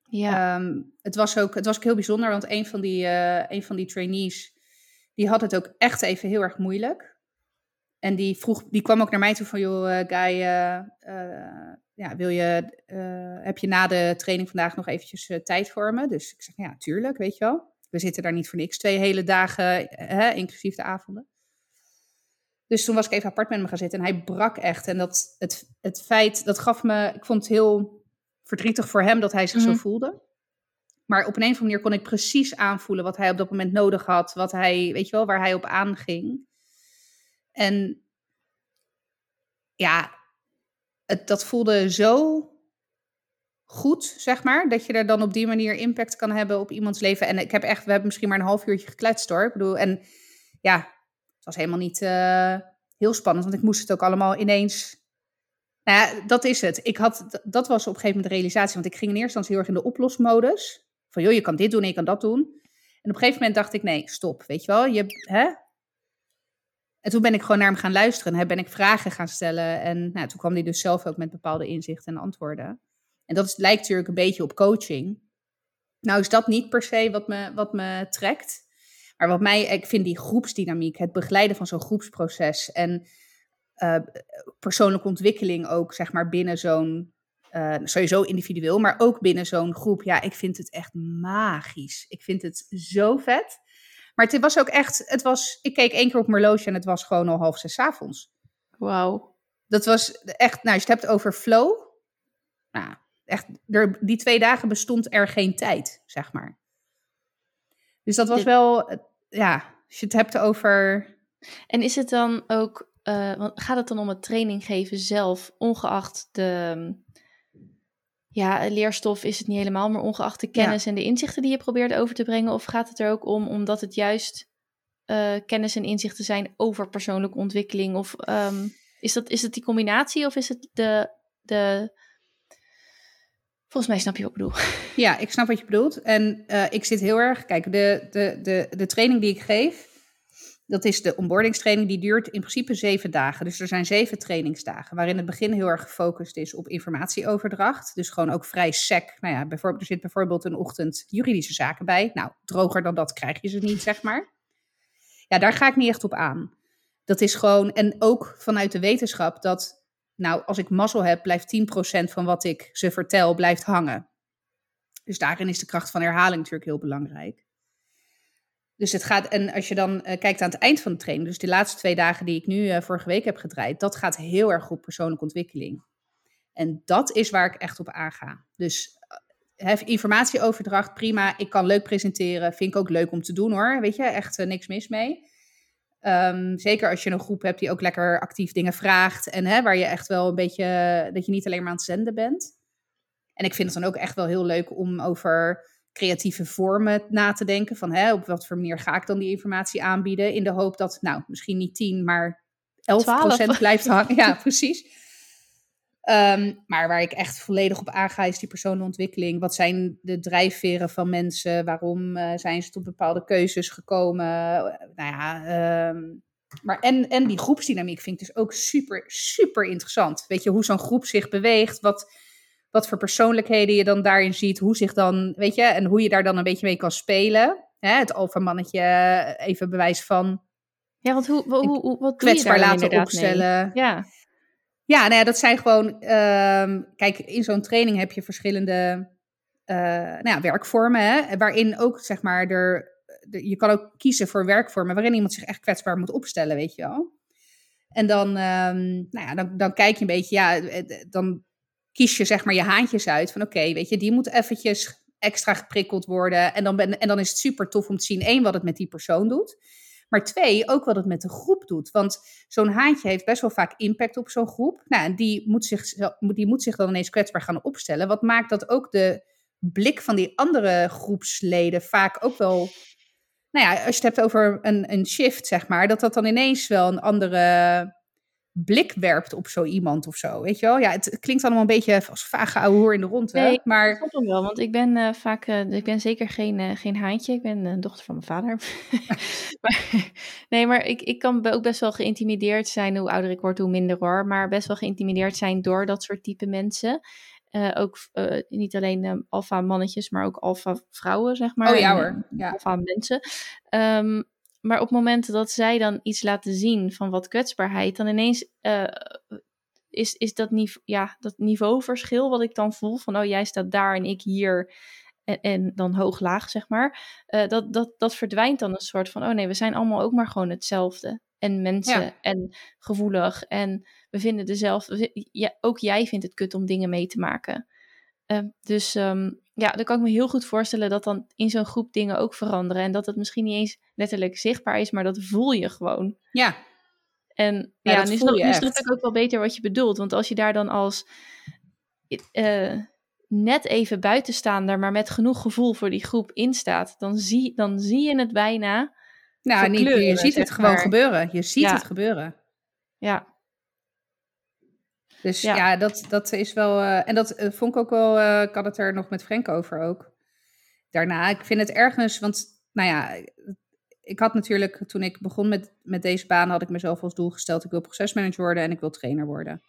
[SPEAKER 2] Ja.
[SPEAKER 1] Ehm, het, was ook, het was ook heel bijzonder, want een van, die, een van die trainees, die had het ook echt even heel erg moeilijk. En die, vroeg, die kwam ook naar mij toe van, joh, eh, Guy, eh, eh, ja, wil je, heb je na de training vandaag nog eventjes tijd voor me? Dus ik zeg, ja, tuurlijk, weet je wel. We zitten daar niet voor niks twee hele dagen, hè, inclusief de avonden. Dus toen was ik even apart met hem gaan zitten en hij brak echt. En dat, het, het feit, dat gaf me, ik vond het heel verdrietig voor hem dat hij zich
[SPEAKER 2] Mhm.
[SPEAKER 1] zo voelde. Maar op een of andere manier kon ik precies aanvoelen wat hij op dat moment nodig had. Wat hij, weet je wel, waar hij op aanging. En ja, het, dat voelde zo goed, zeg maar. Dat je er dan op die manier impact kan hebben op iemands leven. En ik heb echt, we hebben misschien maar een half uurtje gekletst hoor. Ik bedoel, en ja, het was helemaal niet eh, heel spannend. Want ik moest het ook allemaal ineens... Nou dat is het. Ik had, dat was op een gegeven moment de realisatie. Want ik ging in eerste instantie heel erg in de oplosmodus. Van joh, je kan dit doen en je kan dat doen. En op een gegeven moment dacht ik, nee, stop. Weet je wel, je, hè? En toen ben ik gewoon naar hem gaan luisteren. En ben ik vragen gaan stellen. En nou, toen kwam hij dus zelf ook met bepaalde inzichten en antwoorden. En dat lijkt natuurlijk een beetje op coaching. Nou is dat niet per se wat me, wat me trekt. Maar wat mij, ik vind die groepsdynamiek, het begeleiden van zo'n groepsproces en eh, persoonlijke ontwikkeling ook, zeg maar, binnen zo'n, eh, sowieso individueel, maar ook binnen zo'n groep. Ja, ik vind het echt magisch. Ik vind het zo vet. Maar het was ook echt, het was, ik keek één keer op mijn horloge en het was gewoon al half zes 's avonds.
[SPEAKER 2] Wauw.
[SPEAKER 1] Dat was echt, nou, als je het hebt over flow. Nou, echt, er, die twee dagen bestond er geen tijd, zeg maar. Dus dat was wel, ja, als je het hebt over.
[SPEAKER 2] En is het dan ook, eh, gaat het dan om het training geven zelf, ongeacht de, ja, leerstof is het niet helemaal, maar ongeacht de kennis en de inzichten die je probeert over te brengen? Of gaat het er ook om, omdat het juist eh, kennis en inzichten zijn over persoonlijke ontwikkeling? Of ehm, is, dat, is het die combinatie of is het de, de... Volgens mij snap je wat ik bedoel.
[SPEAKER 1] Ja, ik snap wat je bedoelt. En eh, ik zit heel erg. Kijk, de, de, de, de training die ik geef, dat is de onboardingstraining, die duurt in principe zeven dagen. Dus er zijn zeven trainingsdagen, waarin het begin heel erg gefocust is op informatieoverdracht. Dus gewoon ook vrij sec. Nou ja, bijvoorbeeld, er zit bijvoorbeeld een ochtend juridische zaken bij. Nou, droger dan dat krijg je ze niet, zeg maar. Ja, daar ga ik niet echt op aan. Dat is gewoon, en ook vanuit de wetenschap, dat, nou, als ik mazzel heb, blijft 10% van wat ik ze vertel, blijft hangen. Dus daarin is de kracht van herhaling natuurlijk heel belangrijk. Dus het gaat, en als je dan eh, kijkt aan het eind van de training, dus de laatste twee dagen die ik nu eh, vorige week heb gedraaid, dat gaat heel erg op persoonlijke ontwikkeling. En dat is waar ik echt op aanga. Dus eh, informatieoverdracht, prima. Ik kan leuk presenteren, vind ik ook leuk om te doen hoor. Weet je, echt niks mis mee. Ehm, zeker als je een groep hebt die ook lekker actief dingen vraagt en hè, waar je echt wel een beetje, dat je niet alleen maar aan het zenden bent. En ik vind het dan ook echt wel heel leuk om over creatieve vormen na te denken. Van hè, op wat voor manier ga ik dan die informatie aanbieden? In de hoop dat, nou, misschien niet 10, maar 11
[SPEAKER 2] 12.
[SPEAKER 1] blijft hangen. Ja, precies. Ehm, maar waar ik echt volledig op aanga is die persoonlijke ontwikkeling. Wat zijn de drijfveren van mensen? Waarom eh, zijn ze tot bepaalde keuzes gekomen? nou ja, ehm, maar en, en die groepsdynamiek vind ik dus ook super, super interessant. Weet je, hoe zo'n groep zich beweegt, wat, wat voor persoonlijkheden je dan daarin ziet, hoe zich dan, weet je, en hoe je daar dan een beetje mee kan spelen. Hè, het alfamannetje, eh, even bewijs van
[SPEAKER 2] Ja, want hoe, hoe, wat doe je
[SPEAKER 1] kwetsbaar
[SPEAKER 2] daar
[SPEAKER 1] laten
[SPEAKER 2] mee?
[SPEAKER 1] opstellen.
[SPEAKER 2] Ja,
[SPEAKER 1] Ja, nou ja, dat zijn gewoon. ehm, kijk, in zo'n training heb je verschillende eh, nou ja, werkvormen. Hè, waarin ook, zeg maar, er, de- je kan ook kiezen voor werkvormen waarin iemand zich echt kwetsbaar moet opstellen, weet je wel. En dan, ehm, nou ja, dan, dan kijk je een beetje, ja, eh, dan kies je zeg maar je haantjes uit van oké, weet je, die moet eventjes extra geprikkeld worden. En dan, ben, en dan is het super tof om te zien, één, wat het met die persoon doet. Maar twee, ook wat het met de groep doet. Want zo'n haantje heeft best wel vaak impact op zo'n groep. Nou, en die moet, zich, die moet zich dan ineens kwetsbaar gaan opstellen. Wat maakt dat ook de blik van die andere groepsleden vaak ook wel. Nou ja, als je het hebt over een, een shift, zeg maar, dat dat dan ineens wel een andere blik werpt op zo iemand of zo. Weet je wel? Ja, het klinkt allemaal een beetje als vage ouwe hoer in de rond.
[SPEAKER 2] Nee,
[SPEAKER 1] maar...
[SPEAKER 2] dat klopt wel, want ik ben uh, vaak, uh, ik ben zeker geen, uh, geen haantje. Ik ben een dochter van mijn vader. maar, nee, maar ik, ik kan ook best wel geïntimideerd zijn. Hoe ouder ik word, hoe minder hoor. Maar best wel geïntimideerd zijn door dat soort type mensen. ook niet alleen alfa mannetjes, maar ook alfa vrouwen, zeg maar.
[SPEAKER 1] Oh ja hoor. Ja.
[SPEAKER 2] Alfa mensen. Um, maar op momenten dat zij dan iets laten zien van wat kwetsbaarheid, dan ineens uh, is, is dat, niveau, ja, dat niveauverschil wat ik dan voel van, oh jij staat daar en ik hier en, en dan hoog-laag, zeg maar, uh, dat, dat, dat verdwijnt dan een soort van, oh nee, we zijn allemaal ook maar gewoon hetzelfde. En mensen ja. en gevoelig en we vinden dezelfde, ja, ook jij vindt het kut om dingen mee te maken. Uh, dus um, ja, dan kan ik me heel goed voorstellen dat dan in zo'n groep dingen ook veranderen. En dat het misschien niet eens letterlijk zichtbaar is, maar dat voel je gewoon.
[SPEAKER 1] Ja.
[SPEAKER 2] En ja, ja nu, snap ik ook wel beter wat je bedoelt. Want als je daar dan als uh, net even buitenstaander, maar met genoeg gevoel voor die groep instaat, dan zie, dan zie je het bijna.
[SPEAKER 1] Nou, niet, je ziet het gewoon gebeuren. Je ziet ja. het gebeuren.
[SPEAKER 2] Ja.
[SPEAKER 1] Dus ja, ja dat, dat is wel. Uh, en dat uh, vond ik ook wel. Uh, ik had het er nog met Frank over ook. Daarna, ik vind het ergens. Want, nou ja, ik had natuurlijk. Toen ik begon met, met deze baan, had ik mezelf als doel gesteld: ik wil procesmanager worden en ik wil trainer worden.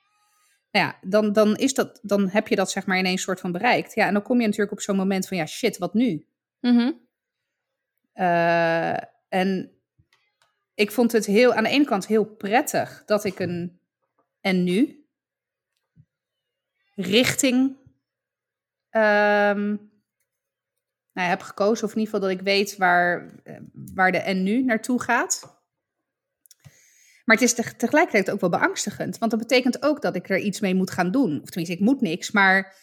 [SPEAKER 1] Nou ja, dan, dan, is dat, dan heb je dat zeg maar ineens soort van bereikt. Ja, en dan kom je natuurlijk op zo'n moment van: ja, shit, wat nu?
[SPEAKER 2] Mm
[SPEAKER 1] en ik vond het heel, aan de ene kant heel prettig dat ik een. En nu? Richting um, nou, heb gekozen. Of in ieder geval dat ik weet waar, waar de en nu naartoe gaat. Maar het is tegelijkertijd ook wel beangstigend. Want dat betekent ook dat ik er iets mee moet gaan doen. Of tenminste, ik moet niks. Maar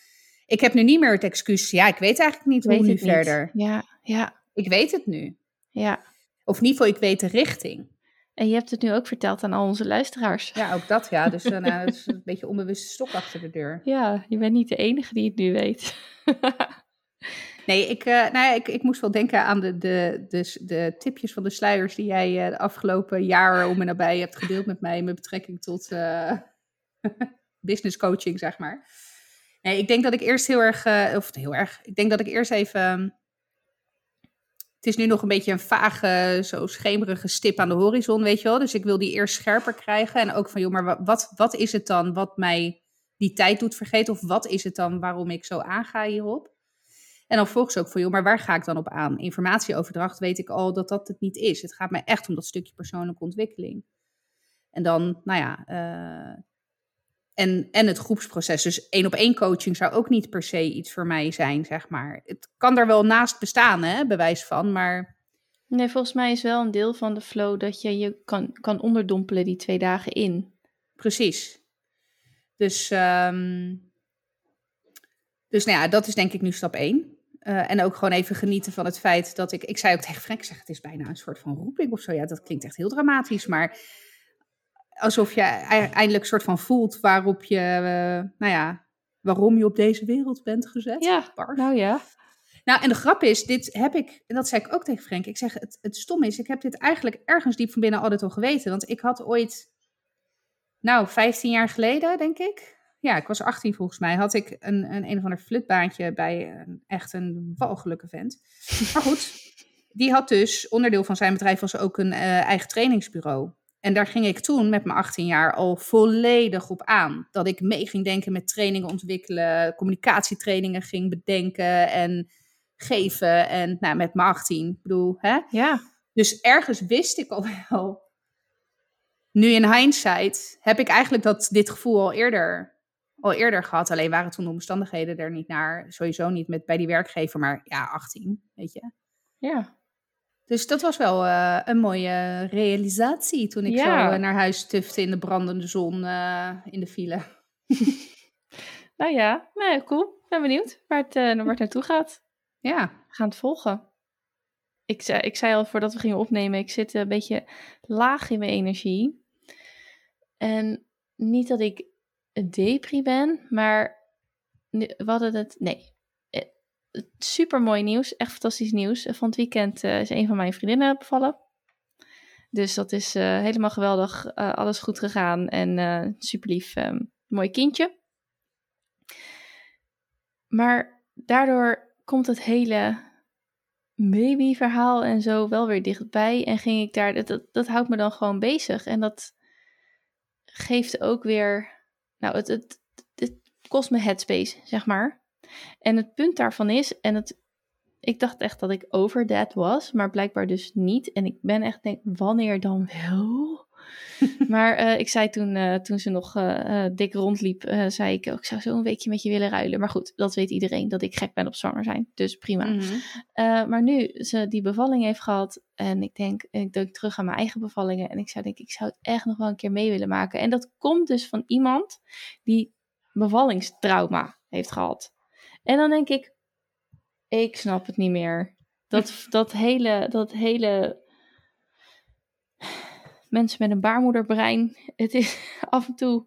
[SPEAKER 1] ik heb nu niet meer het excuus. Ja, ik weet eigenlijk niet hoe nu verder.
[SPEAKER 2] Ja, ja.
[SPEAKER 1] Ik weet het nu.
[SPEAKER 2] Ja.
[SPEAKER 1] Of in ieder geval, ik weet de richting.
[SPEAKER 2] En je hebt het nu ook verteld aan al onze luisteraars.
[SPEAKER 1] Ja, ook dat ja. Dus uh, nou, het is een beetje onbewuste stok achter de deur.
[SPEAKER 2] Ja, je bent niet de enige die het nu weet.
[SPEAKER 1] nee, ik, uh, nou ja, ik, ik moest wel denken aan de, de, de, de tipjes van de sluiers die jij uh, de afgelopen jaren om en nabij hebt gedeeld met mij met betrekking tot business coaching, zeg maar. Nee, ik denk dat ik eerst heel erg, of heel erg, ik denk dat ik eerst even het is nu nog een beetje een vage, zo schemerige stip aan de horizon, weet je wel. Dus ik wil die eerst scherper krijgen. En ook van, joh, maar wat, wat is het dan wat mij die tijd doet vergeten? Of wat is het dan waarom ik zo aanga hierop? En dan volgens ook van, joh, maar waar ga ik dan op aan? Informatieoverdracht weet ik al dat dat het niet is. Het gaat mij echt om dat stukje persoonlijke ontwikkeling. En dan, nou ja, uh, en, en het groepsproces. Dus één op één coaching zou ook niet per se iets voor mij zijn, zeg maar. Het kan er wel naast bestaan, hè, bewijs van, maar...
[SPEAKER 2] Nee, volgens mij is wel een deel van de flow dat je je kan, kan onderdompelen die twee dagen in.
[SPEAKER 1] Precies. Dus, um, dus nou ja, dat is denk ik nu stap één. Uh, en ook gewoon even genieten van het feit dat ik... Ik zei ook tegen Frank, zeg, het is bijna een soort van roeping of zo. Ja, dat klinkt echt heel dramatisch, maar alsof je eindelijk een soort van voelt waarop je, uh, nou ja, waarom je op deze wereld bent gezet.
[SPEAKER 2] Ja, nou ja.
[SPEAKER 1] Nou, en de grap is, dit heb ik, en dat zei ik ook tegen Frank, ik zeg, het, het stom is, ik heb dit eigenlijk ergens diep van binnen altijd al geweten. Want ik had ooit, nou, 15 jaar geleden, denk ik, ja, ik was 18 volgens mij, had ik een, een, een of ander flutbaantje bij een, echt een walgelijke vent. Maar goed, die had dus, onderdeel van zijn bedrijf was ook een uh, eigen trainingsbureau. En daar ging ik toen met mijn 18 jaar al volledig op aan. Dat ik mee ging denken met trainingen ontwikkelen, communicatietrainingen ging bedenken en geven. En nou, met mijn 18, ik bedoel, hè?
[SPEAKER 2] Ja.
[SPEAKER 1] Dus ergens wist ik al wel. Nu in hindsight heb ik eigenlijk dat, dit gevoel al eerder, al eerder gehad. Alleen waren toen de omstandigheden er niet naar. Sowieso niet met, bij die werkgever, maar ja, 18, weet je.
[SPEAKER 2] Ja.
[SPEAKER 1] Dus dat was wel uh, een mooie realisatie toen ik ja. zo uh, naar huis tufte in de brandende zon uh, in de file.
[SPEAKER 2] nou ja, nee, cool. Ik ben benieuwd waar het, waar het naartoe gaat.
[SPEAKER 1] Ja.
[SPEAKER 2] We gaan het volgen. Ik zei, ik zei al voordat we gingen opnemen, ik zit een beetje laag in mijn energie. En niet dat ik een depri ben, maar we hadden het, nee, super mooi nieuws, echt fantastisch nieuws. Van het weekend is een van mijn vriendinnen bevallen. Dus dat is helemaal geweldig. alles goed gegaan en super lief. Ehm, mooi kindje. Maar daardoor komt het hele babyverhaal en zo wel weer dichtbij. En ging ik daar, dat, dat, dat houdt me dan gewoon bezig. En dat geeft ook weer, nou, het, het, het kost me headspace, zeg maar. En het punt daarvan is, en het, ik dacht echt dat ik over that was, maar blijkbaar dus niet. En ik ben echt denk, wanneer dan wel? maar uh, ik zei toen, uh, toen ze nog uh, dik rondliep, zei ik, oh, ik zou zo een weekje met je willen ruilen. Maar goed, dat weet iedereen, dat ik gek ben op zwanger zijn. Dus prima. Mm -hmm. maar nu ze die bevalling heeft gehad en ik denk, ik denk terug aan mijn eigen bevallingen. En ik zou denk, ik zou het echt nog wel een keer mee willen maken. En dat komt dus van iemand die bevallingstrauma heeft gehad. En dan denk ik, ik snap het niet meer. Dat, dat hele, dat hele mensen met een baarmoederbrein. Het is af en toe.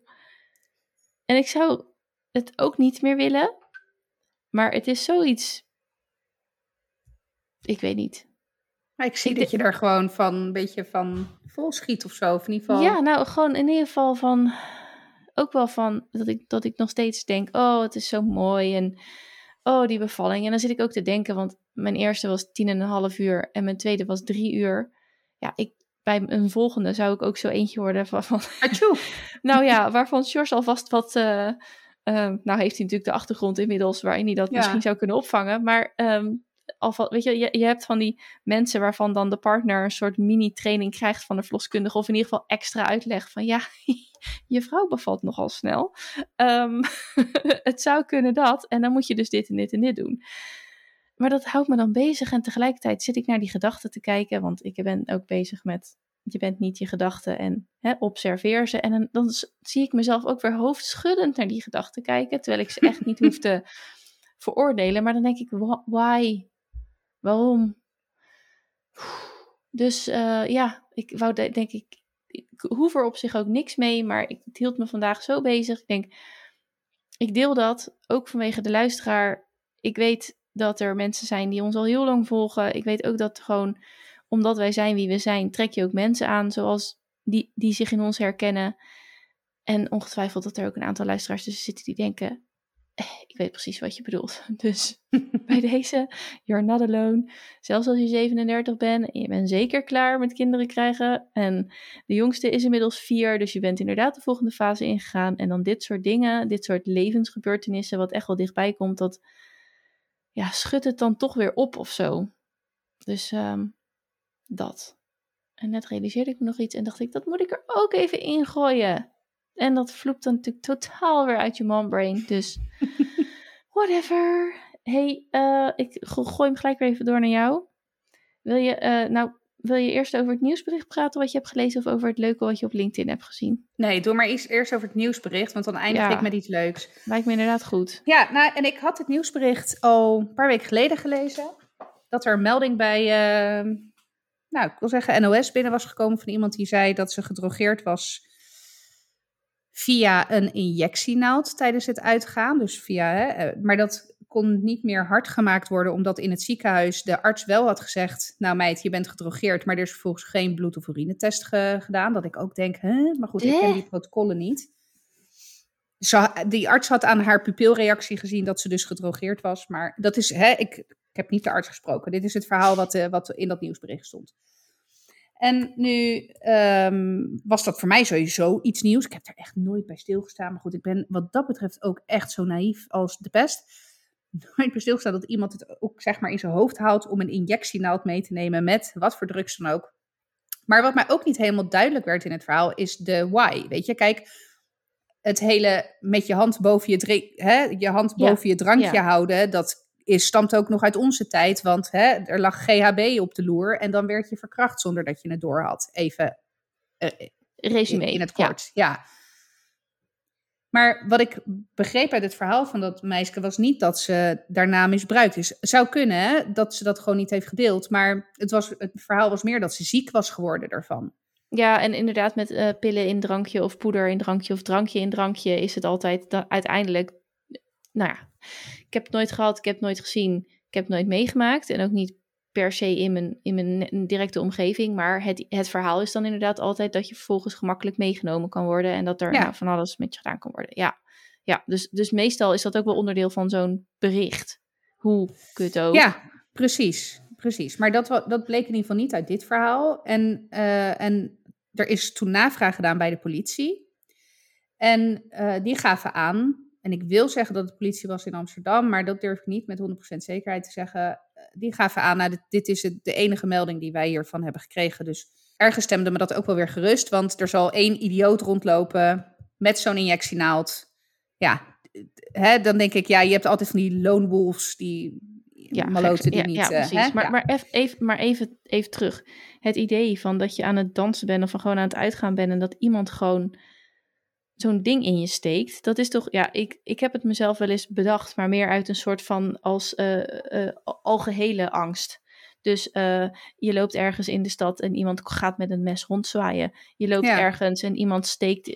[SPEAKER 2] En ik zou het ook niet meer willen. Maar het is zoiets. Ik weet niet.
[SPEAKER 1] Maar ik zie dat je er gewoon van een beetje van vol schiet of zo. Of in ieder geval...
[SPEAKER 2] Ja, nou gewoon in ieder geval van. Ook wel van dat ik, dat ik nog steeds denk: oh, het is zo mooi. En oh, die bevalling. En dan zit ik ook te denken, want mijn eerste was tien en een half uur en mijn tweede was drie uur. Ja, ik bij een volgende zou ik ook zo eentje worden van... van nou ja, waarvan George alvast wat... Uh, nou heeft hij natuurlijk de achtergrond inmiddels waarin hij dat misschien zou kunnen opvangen. Maar um, alvast, weet je, je, je, hebt van die mensen waarvan dan de partner een soort mini-training krijgt van de verloskundige. Of in ieder geval extra uitleg van ja, je vrouw bevalt nogal snel. Um, het zou kunnen dat. En dan moet je dus dit en dit en dit doen. Maar dat houdt me dan bezig en tegelijkertijd zit ik naar die gedachten te kijken, want ik ben ook bezig met je bent niet je gedachten en hè, observeer ze. En dan, zie ik mezelf ook weer hoofdschuddend naar die gedachten kijken, terwijl ik ze echt niet hoef te veroordelen. Maar dan denk ik, why? Waarom? Dus uh, ja, ik wou denk ik, ik hoef er op zich ook niks mee, maar ik, het hield me vandaag zo bezig. Ik denk, ik deel dat ook vanwege de luisteraar. Ik weet dat er mensen zijn die ons al heel lang volgen. Ik weet ook dat gewoon, omdat wij zijn wie we zijn, trek je ook mensen aan zoals die, die zich in ons herkennen. En ongetwijfeld dat er ook een aantal luisteraars tussen zitten die denken: ik weet precies wat je bedoelt. Dus bij deze, you're not alone. Zelfs als je 37 bent en je bent zeker klaar met kinderen krijgen. En de jongste is inmiddels vier, dus je bent inderdaad de volgende fase ingegaan. En dan dit soort dingen, dit soort levensgebeurtenissen, wat echt wel dichtbij komt, dat ja, schudt het dan toch weer op of zo. Dus um, dat. En net realiseerde ik me nog iets en dacht ik, dat moet ik er ook even ingooien. En dat vloept dan natuurlijk totaal weer uit je mombrain. Dus whatever. hey, uh, ik gooi hem gelijk weer even door naar jou. Wil je, uh, nou, wil je eerst over het nieuwsbericht praten wat je hebt gelezen of over het leuke wat je op LinkedIn hebt gezien?
[SPEAKER 1] Nee, doe maar eerst, eerst over het nieuwsbericht, want dan eindig ik met iets leuks.
[SPEAKER 2] Lijkt me inderdaad goed.
[SPEAKER 1] Ja, nou, en ik had het nieuwsbericht al een paar weken geleden gelezen. Dat er een melding bij, uh, nou, ik wil zeggen NOS binnen was gekomen van iemand die zei dat ze gedrogeerd was via een injectienaald tijdens het uitgaan. Dus via, hè, eh, maar dat kon niet meer hard gemaakt worden, omdat in het ziekenhuis de arts wel had gezegd: Nou, meid, je bent gedrogeerd, maar er is vervolgens geen bloed- of urinetest gedaan. Dat ik ook denk: hè, maar goed, ik ken die protocollen niet. Die arts had aan haar pupilreactie gezien dat ze dus gedrogeerd was. Maar dat is, hè, ik, ik heb niet de arts gesproken. Dit is het verhaal wat, uh, wat in dat nieuwsbericht stond. En nu um, was dat voor mij sowieso iets nieuws. Ik heb er echt nooit bij stilgestaan. Maar goed, ik ben wat dat betreft ook echt zo naïef als de pest nooit bij stilstaan dat iemand het ook zeg maar in zijn hoofd houdt om een injectienaald mee te nemen met wat voor drugs dan ook. Maar wat mij ook niet helemaal duidelijk werd in het verhaal is de why. Weet je, kijk, het hele met je hand boven je, drink, hè, je, hand boven je drankje houden, dat is, stamt ook nog uit onze tijd. Want hè, er lag GHB op de loer en dan werd je verkracht zonder dat je het door had. Even uh,
[SPEAKER 2] Resume.
[SPEAKER 1] In, in, het kort, ja. Maar wat ik begreep uit het verhaal van dat meisje was niet dat ze daarna misbruikt is. Zou kunnen hè, dat ze dat gewoon niet heeft gedeeld. Maar het, was, het verhaal was meer dat ze ziek was geworden daarvan.
[SPEAKER 2] Ja, en inderdaad met uh, pillen in drankje of poeder in drankje of drankje in drankje is het altijd uiteindelijk... Nou ja, ik heb het nooit gehad, ik heb het nooit gezien. ik heb het nooit meegemaakt en ook niet per se in mijn, in mijn directe omgeving. Maar het, het verhaal is dan inderdaad altijd dat je vervolgens gemakkelijk meegenomen kan worden. En dat er
[SPEAKER 1] Ja.
[SPEAKER 2] nou, van alles met je gedaan kan worden. Ja, ja dus, dus meestal is dat ook wel onderdeel van zo'n bericht. Hoe kut ook.
[SPEAKER 1] Ja, precies. precies. Maar dat, dat bleek in ieder geval niet uit dit verhaal. En, eh, en er is toen navraag gedaan bij de politie. En eh, die gaven aan, en ik wil zeggen dat het politie was in Amsterdam, maar dat durf ik niet met 100% zekerheid te zeggen. Eh, Die gaven aan, nou, dit, dit is het, de enige melding die wij hiervan hebben gekregen. Dus ergens stemde me dat ook wel weer gerust, want er zal één idioot rondlopen met zo'n injectienaald. Ja, hè, dan denk ik, ja, je hebt altijd van die lone wolves, die
[SPEAKER 2] Ja,
[SPEAKER 1] maloten die
[SPEAKER 2] ja,
[SPEAKER 1] niet...
[SPEAKER 2] ja,
[SPEAKER 1] eh,
[SPEAKER 2] precies.
[SPEAKER 1] hè?
[SPEAKER 2] maar
[SPEAKER 1] Ja.
[SPEAKER 2] maar, even, maar even, even terug. Het idee van dat je aan het dansen bent of van gewoon aan het uitgaan bent en dat iemand gewoon zo'n ding in je steekt. Dat is toch, ja, ik, ik heb het mezelf wel eens bedacht, maar meer uit een soort van als eh, eh, algehele angst. Dus eh, je loopt ergens in de stad en iemand gaat met een mes rondzwaaien. Je loopt
[SPEAKER 1] Ja.
[SPEAKER 2] ergens en iemand steekt,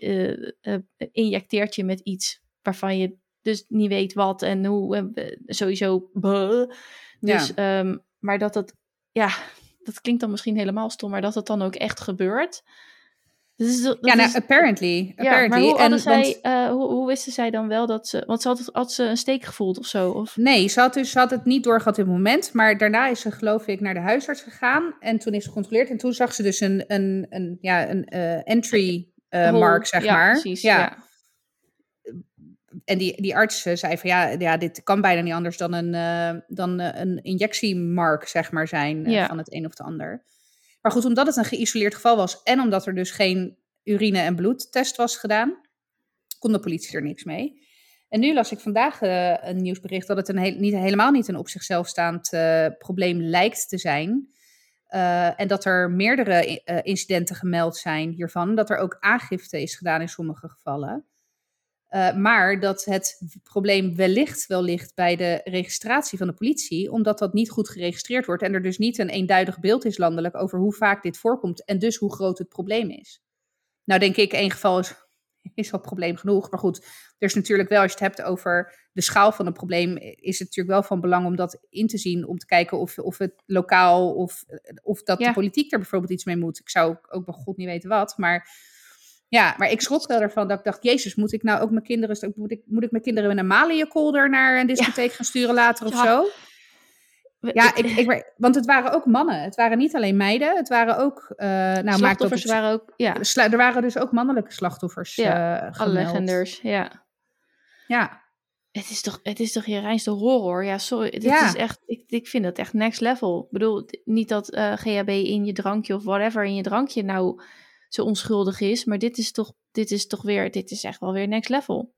[SPEAKER 2] injecteert je met iets waarvan je dus niet weet wat en hoe. sowieso. Dus, ehm, maar dat het, ja, dat klinkt dan misschien helemaal stom, maar dat het dan ook echt gebeurt. Dus dat
[SPEAKER 1] Ja, nou,
[SPEAKER 2] is-
[SPEAKER 1] apparently. apparently.
[SPEAKER 2] maar hoe,
[SPEAKER 1] want-
[SPEAKER 2] zij, eh, hoe, hoe wisten zij dan wel dat ze... Want ze had, had ze een steek gevoeld of zo? Of,
[SPEAKER 1] Nee, ze had, dus, ze had het niet doorgehad in het moment. Maar daarna is ze, geloof ik, naar de huisarts gegaan. En toen is ze gecontroleerd. En toen zag ze dus een, een, een, ja, een eh, entry eh, mark, zeg
[SPEAKER 2] ja,
[SPEAKER 1] maar.
[SPEAKER 2] Precies,
[SPEAKER 1] ja.
[SPEAKER 2] ja.
[SPEAKER 1] En die, die arts zei van ja, ja, dit kan bijna niet anders dan een, dan, een injectiemark, zeg maar, zijn van het een of het ander. Maar goed, omdat het een geïsoleerd geval was en omdat er dus geen urine- en bloedtest was gedaan, kon de politie er niks mee. En nu las ik vandaag eh, een nieuwsbericht dat het een niet, helemaal niet een op zichzelf staand eh, probleem lijkt te zijn. Eh, en dat er meerdere incidenten gemeld zijn hiervan. Dat er ook aangifte is gedaan in sommige gevallen. Uh, maar dat het probleem wellicht wel ligt bij de registratie van de politie, omdat dat niet goed geregistreerd wordt en er dus niet een eenduidig beeld is landelijk over hoe vaak dit voorkomt en dus hoe groot het probleem is. Nou denk ik, één geval is, is al probleem genoeg, maar goed, er is natuurlijk wel, als je het hebt over de schaal van het probleem, is het natuurlijk wel van belang om dat in te zien, om te kijken of, of het lokaal of, of dat
[SPEAKER 2] Ja.
[SPEAKER 1] de politiek er bijvoorbeeld iets mee moet. Ik zou ook bij god niet weten wat, maar ja, maar ik schrok wel ervan dat ik dacht, jezus, moet ik nou ook mijn kinderen, moet ik, moet ik mijn kinderen in een Maliënkolder naar een discotheek gaan sturen later of
[SPEAKER 2] Ja.
[SPEAKER 1] zo? Ja, ik, ik, want het waren ook mannen. Het waren niet alleen meiden. Het waren ook, eh nou
[SPEAKER 2] slachtoffers
[SPEAKER 1] het,
[SPEAKER 2] waren ook... Ja,
[SPEAKER 1] er waren dus ook mannelijke slachtoffers
[SPEAKER 2] Ja,
[SPEAKER 1] eh,
[SPEAKER 2] alle legenders, ja.
[SPEAKER 1] Ja,
[SPEAKER 2] Het is toch, het is toch je reinste horror? Ja, sorry. Dit
[SPEAKER 1] Ja.
[SPEAKER 2] is echt, ik, ik vind dat echt next level. Ik bedoel, niet dat eh, GHB in je drankje of whatever in je drankje nou zo onschuldig is. Maar dit is toch, dit is toch weer, dit is echt wel weer next level.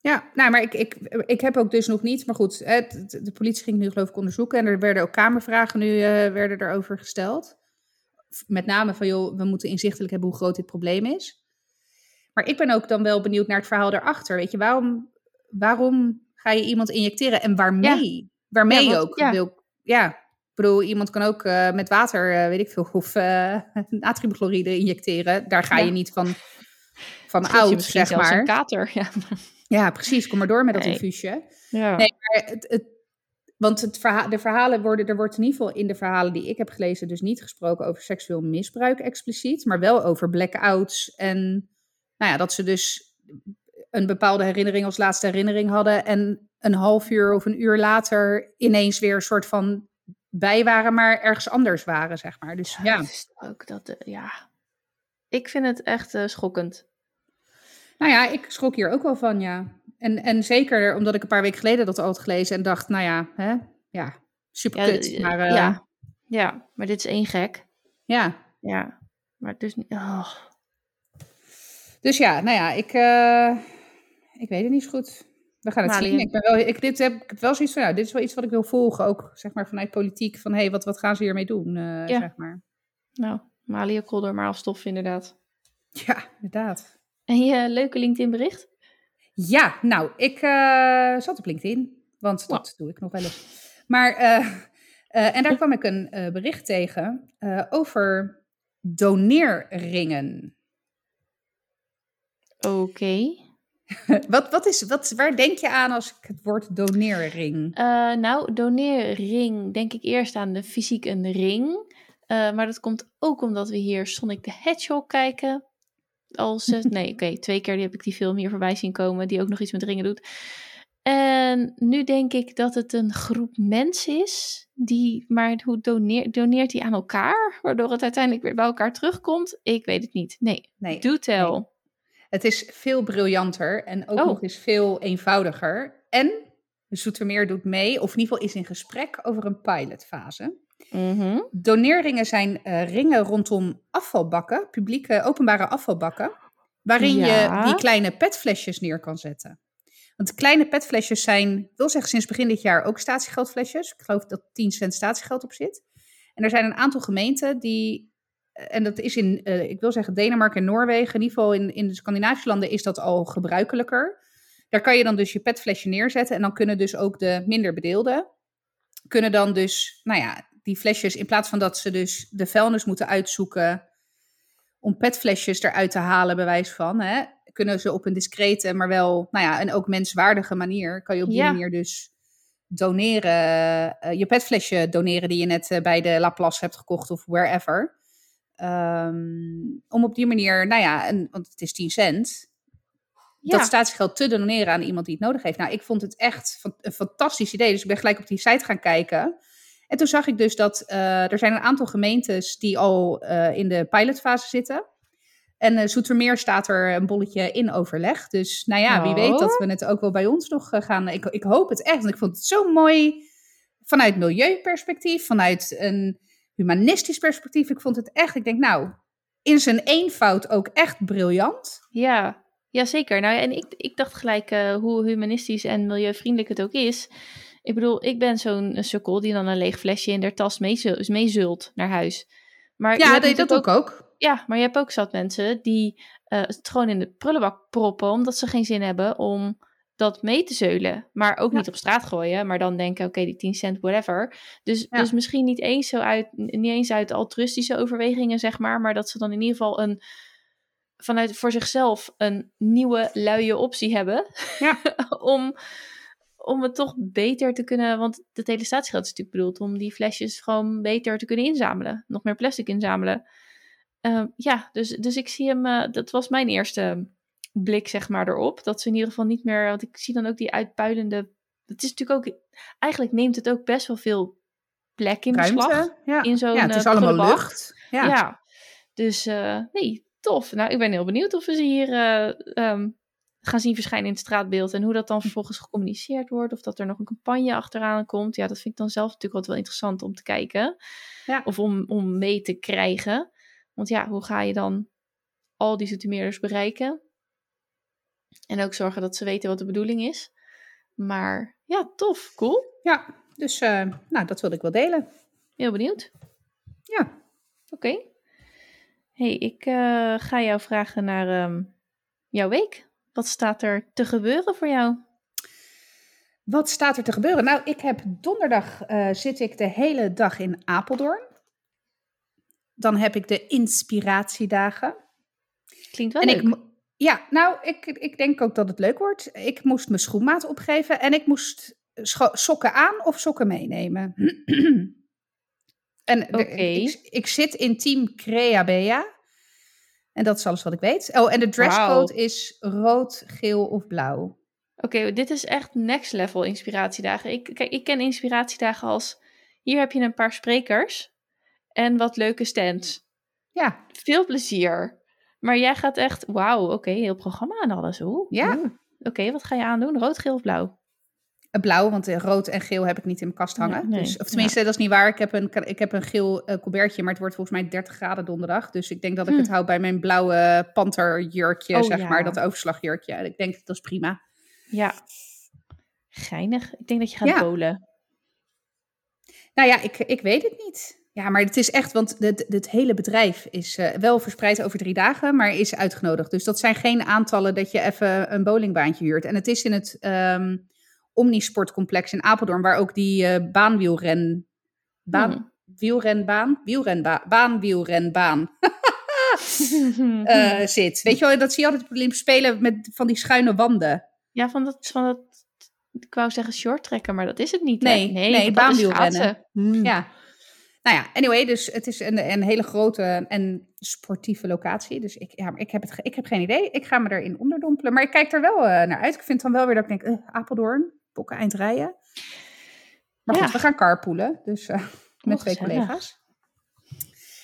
[SPEAKER 1] ja. Nou, maar ik, ik, ik heb ook dus nog niet, maar goed, het- de politie ging nu geloof ik onderzoeken en er werden ook kamervragen nu eh, werden erover gesteld. Met name van, joh, we moeten inzichtelijk hebben hoe groot dit probleem is. Maar ik ben ook dan wel benieuwd naar het verhaal daarachter. Weet je, waarom, waarom ga je iemand injecteren en waarmee? Waarmee
[SPEAKER 2] Ja, want-
[SPEAKER 1] ook?
[SPEAKER 2] ja.
[SPEAKER 1] Wil, ja, ik bedoel, iemand kan ook eh, met water, eh, weet ik veel, of eh natriumchloride injecteren. Daar ga
[SPEAKER 2] Ja.
[SPEAKER 1] je niet van, van oud,
[SPEAKER 2] misschien
[SPEAKER 1] zeg maar.
[SPEAKER 2] een kater. Ja.
[SPEAKER 1] Ja, precies. Kom maar door met dat
[SPEAKER 2] Nee.
[SPEAKER 1] infuusje.
[SPEAKER 2] ja.
[SPEAKER 1] Nee, maar het, het, want het verha de verhalen worden, er wordt in ieder geval in de verhalen die ik heb gelezen, dus niet gesproken over seksueel misbruik expliciet, maar wel over blackouts en nou ja, dat ze dus een bepaalde herinnering als laatste herinnering hadden en een half uur of een uur later ineens weer een soort van bij waren, maar ergens anders waren, zeg maar. Dus ja,
[SPEAKER 2] is ook dat, eh, ja. Ik vind het echt eh, schokkend.
[SPEAKER 1] nou ja, ik schrok hier ook wel van, ja. En, en zeker omdat ik een paar weken geleden dat al had gelezen en dacht, nou ja, hè, ja, super kut.
[SPEAKER 2] eh,
[SPEAKER 1] maar
[SPEAKER 2] ja. ja, maar dit is één gek.
[SPEAKER 1] ja,
[SPEAKER 2] Ja, maar dus niet. Oh.
[SPEAKER 1] Dus ja, nou ja, ik, ik weet het niet zo goed. We gaan het
[SPEAKER 2] Mali.
[SPEAKER 1] zien. Ik, ben wel, ik, dit heb, ik heb wel zoiets van, nou, dit is wel iets wat ik wil volgen. Ook zeg maar vanuit politiek. Van hé, hey, wat, wat gaan ze hiermee doen? eh,
[SPEAKER 2] Ja.
[SPEAKER 1] zeg maar.
[SPEAKER 2] Nou, Malia Kolder maar afstoffen inderdaad.
[SPEAKER 1] Ja, inderdaad.
[SPEAKER 2] En je leuke LinkedIn bericht?
[SPEAKER 1] Ja, nou, ik eh, zat op LinkedIn. Want dat doe ik nog wel eens. Maar, eh, en daar kwam ik een bericht tegen over doneerringen.
[SPEAKER 2] Oké.
[SPEAKER 1] wat, wat is, wat, waar denk je aan als ik het woord doneerring?
[SPEAKER 2] Uh, nou, doneerring denk ik eerst aan de fysiek een ring. Uh, maar dat komt ook omdat we hier Sonic the Hedgehog kijken. Als, nee, oké, twee keer heb ik die film hier voorbij zien komen, die ook nog iets met ringen doet. En nu denk ik dat het een groep mensen is, die, maar hoe doneert, doneert die aan elkaar, waardoor het uiteindelijk weer bij elkaar terugkomt? Ik weet het niet. Nee, nee do tell. Nee.
[SPEAKER 1] Het is veel briljanter en ook oh. nog eens veel eenvoudiger. En Zoetermeer doet mee, of in ieder geval is in gesprek over een pilotfase. Mm Doneerringen zijn uh, ringen rondom afvalbakken, publieke openbare afvalbakken, waarin je die kleine petflesjes neer kan zetten. Want kleine petflesjes zijn, wil zeggen sinds begin dit jaar ook statiegeldflesjes. Ik geloof dat 10 cent statiegeld op zit. En er zijn een aantal gemeenten die, en dat is in, uh, ik wil zeggen Denemarken en Noorwegen, in ieder geval in, in de Scandinavische landen is dat al gebruikelijker. Daar kan je dan dus je petflesje neerzetten en dan kunnen dus ook de minder bedeelden, kunnen dan dus, nou ja, die flesjes, in plaats van dat ze dus de vuilnis moeten uitzoeken om petflesjes eruit te halen, bewijs van, hè, kunnen ze op een discrete, maar wel, nou ja, en ook menswaardige manier, kan je op die manier dus doneren, uh, je petflesje doneren die je net uh, bij de Laplace hebt gekocht of wherever. Um, om op die manier, nou ja, en, want het is 10 cent, ja. dat statiegeld te doneren aan iemand die het nodig heeft. Nou, ik vond het echt een fantastisch idee, dus ik ben gelijk op die site gaan kijken. En toen zag ik dus dat uh, er zijn een aantal gemeentes die al uh, in de pilotfase zitten. En uh, Zoetermeer staat er een bolletje in overleg. Dus nou ja, wie weet dat oh. we het ook wel bij ons nog gaan. Ik, ik hoop het echt, want ik vond het zo mooi vanuit milieuperspectief, vanuit een humanistisch perspectief. Ik vond het echt, ik denk nou, in zijn eenvoud ook echt briljant.
[SPEAKER 2] Ja, ja zeker. Nou, en ik, ik dacht gelijk hoe humanistisch en milieuvriendelijk het ook is. Ik bedoel, ik ben zo'n sukkel die dan een leeg flesje in der tas meezult naar huis. Maar
[SPEAKER 1] ja, deed dat ook, ook.
[SPEAKER 2] Ja, maar je hebt ook zat mensen die uh, het gewoon in de prullenbak proppen, omdat ze geen zin hebben om dat mee te zeulen. Maar ook niet op straat gooien, maar dan denken, oké, die 10 cent, whatever. Dus, dus misschien niet eens zo uit, niet eens uit altruïstische overwegingen, zeg maar, maar dat ze dan in ieder geval een vanuit voor zichzelf een nieuwe luie optie hebben. Ja. om om het toch beter te kunnen, want het hele statiegeld is natuurlijk bedoeld om die flesjes gewoon beter te kunnen inzamelen. Nog meer plastic inzamelen. Uh, ja, dus, dus ik zie hem, uh, dat was mijn eerste blik zeg maar erop. Dat ze in ieder geval niet meer, want ik zie dan ook die uitpuilende, het is natuurlijk ook, eigenlijk neemt het ook best wel veel plek in beslag. Ja. In zo'n
[SPEAKER 1] ja, het is uh, allemaal lucht.
[SPEAKER 2] Ja. ja. Dus nee, tof. Nou, ik ben heel benieuwd of we ze hier um, gaan zien verschijnen in het straatbeeld. En hoe dat dan vervolgens gecommuniceerd wordt. Of dat er nog een campagne achteraan komt. Ja, dat vind ik dan zelf natuurlijk altijd wel interessant om te kijken. Ja. Of om, om mee te krijgen. Want ja, hoe ga je dan al die Zoetermeerders bereiken? En ook zorgen dat ze weten wat de bedoeling is. Maar ja, tof. Cool.
[SPEAKER 1] Ja, dus uh, nou, dat wilde ik wel delen.
[SPEAKER 2] Heel benieuwd.
[SPEAKER 1] Ja.
[SPEAKER 2] Oké. hey, ik uh, ga jou vragen naar um, jouw week. Wat staat er te gebeuren voor jou?
[SPEAKER 1] Wat staat er te gebeuren? Nou, ik heb donderdag uh, zit ik de hele dag in Apeldoorn. Dan heb ik de inspiratiedagen.
[SPEAKER 2] Klinkt wel en leuk. Ik,
[SPEAKER 1] ja, nou, ik, ik denk ook dat het leuk wordt. Ik moest mijn schoenmaat opgeven en ik moest sokken aan of sokken meenemen. en okay. ik, ik, zit in team Crea Bea. En dat is alles wat ik weet. Oh, en de dresscode is rood, geel of blauw.
[SPEAKER 2] Oké, dit is echt next level inspiratiedagen. Ik, kijk, ik ken inspiratiedagen als... Hier heb je een paar sprekers en wat leuke stands.
[SPEAKER 1] Ja.
[SPEAKER 2] Veel plezier. Maar jij gaat echt... Wauw, oké, heel programma en alles. Oeh,
[SPEAKER 1] ja.
[SPEAKER 2] Oké, wat ga je aandoen? Rood, geel of blauw?
[SPEAKER 1] blauw, want rood en geel heb ik niet in mijn kast hangen. dus, of tenminste, dat is niet waar. Ik heb een, ik heb een geel uh, colbertje, maar het wordt volgens mij 30 graden donderdag. Dus ik denk dat ik hm. het hou bij mijn blauwe panterjurkje, oh, zeg maar. Dat overslagjurkje. Ik denk, dat is prima.
[SPEAKER 2] Ja. Geinig. Ik denk dat je gaat ja.
[SPEAKER 1] Nou ja, ik, ik weet het niet. Ja, maar het is echt, want het, het hele bedrijf is uh, wel verspreid over drie dagen, maar is uitgenodigd. Dus dat zijn geen aantallen dat je even een bowlingbaantje huurt. En het is in het... Um, Omnisportcomplex in Apeldoorn, waar ook die uh, baanwielren... Baan, hmm. Wielrenbaan? Wielrenbaan. Baanwielrenbaan. eh, zit. Weet je wel, dat zie je altijd op de Olympische Spelen met van die schuine wanden.
[SPEAKER 2] Ja, van dat, van dat, ik wou zeggen short trekken, maar dat is het niet. hè?
[SPEAKER 1] Nee, nee,
[SPEAKER 2] dat is
[SPEAKER 1] baanwielrennen.
[SPEAKER 2] Hmm.
[SPEAKER 1] Ja. Nou ja, anyway, dus het is een, een hele grote en sportieve locatie. Dus ik, ja, maar ik, heb het, ik heb geen idee. Ik ga me erin onderdompelen. Maar ik kijk er wel eh, naar uit. Ik vind dan wel weer dat ik denk, eh, Apeldoorn, bokken eind rijden. Maar goed, we gaan carpoolen. Dus eh, met
[SPEAKER 2] Oh,
[SPEAKER 1] twee
[SPEAKER 2] gezellig.
[SPEAKER 1] collega's.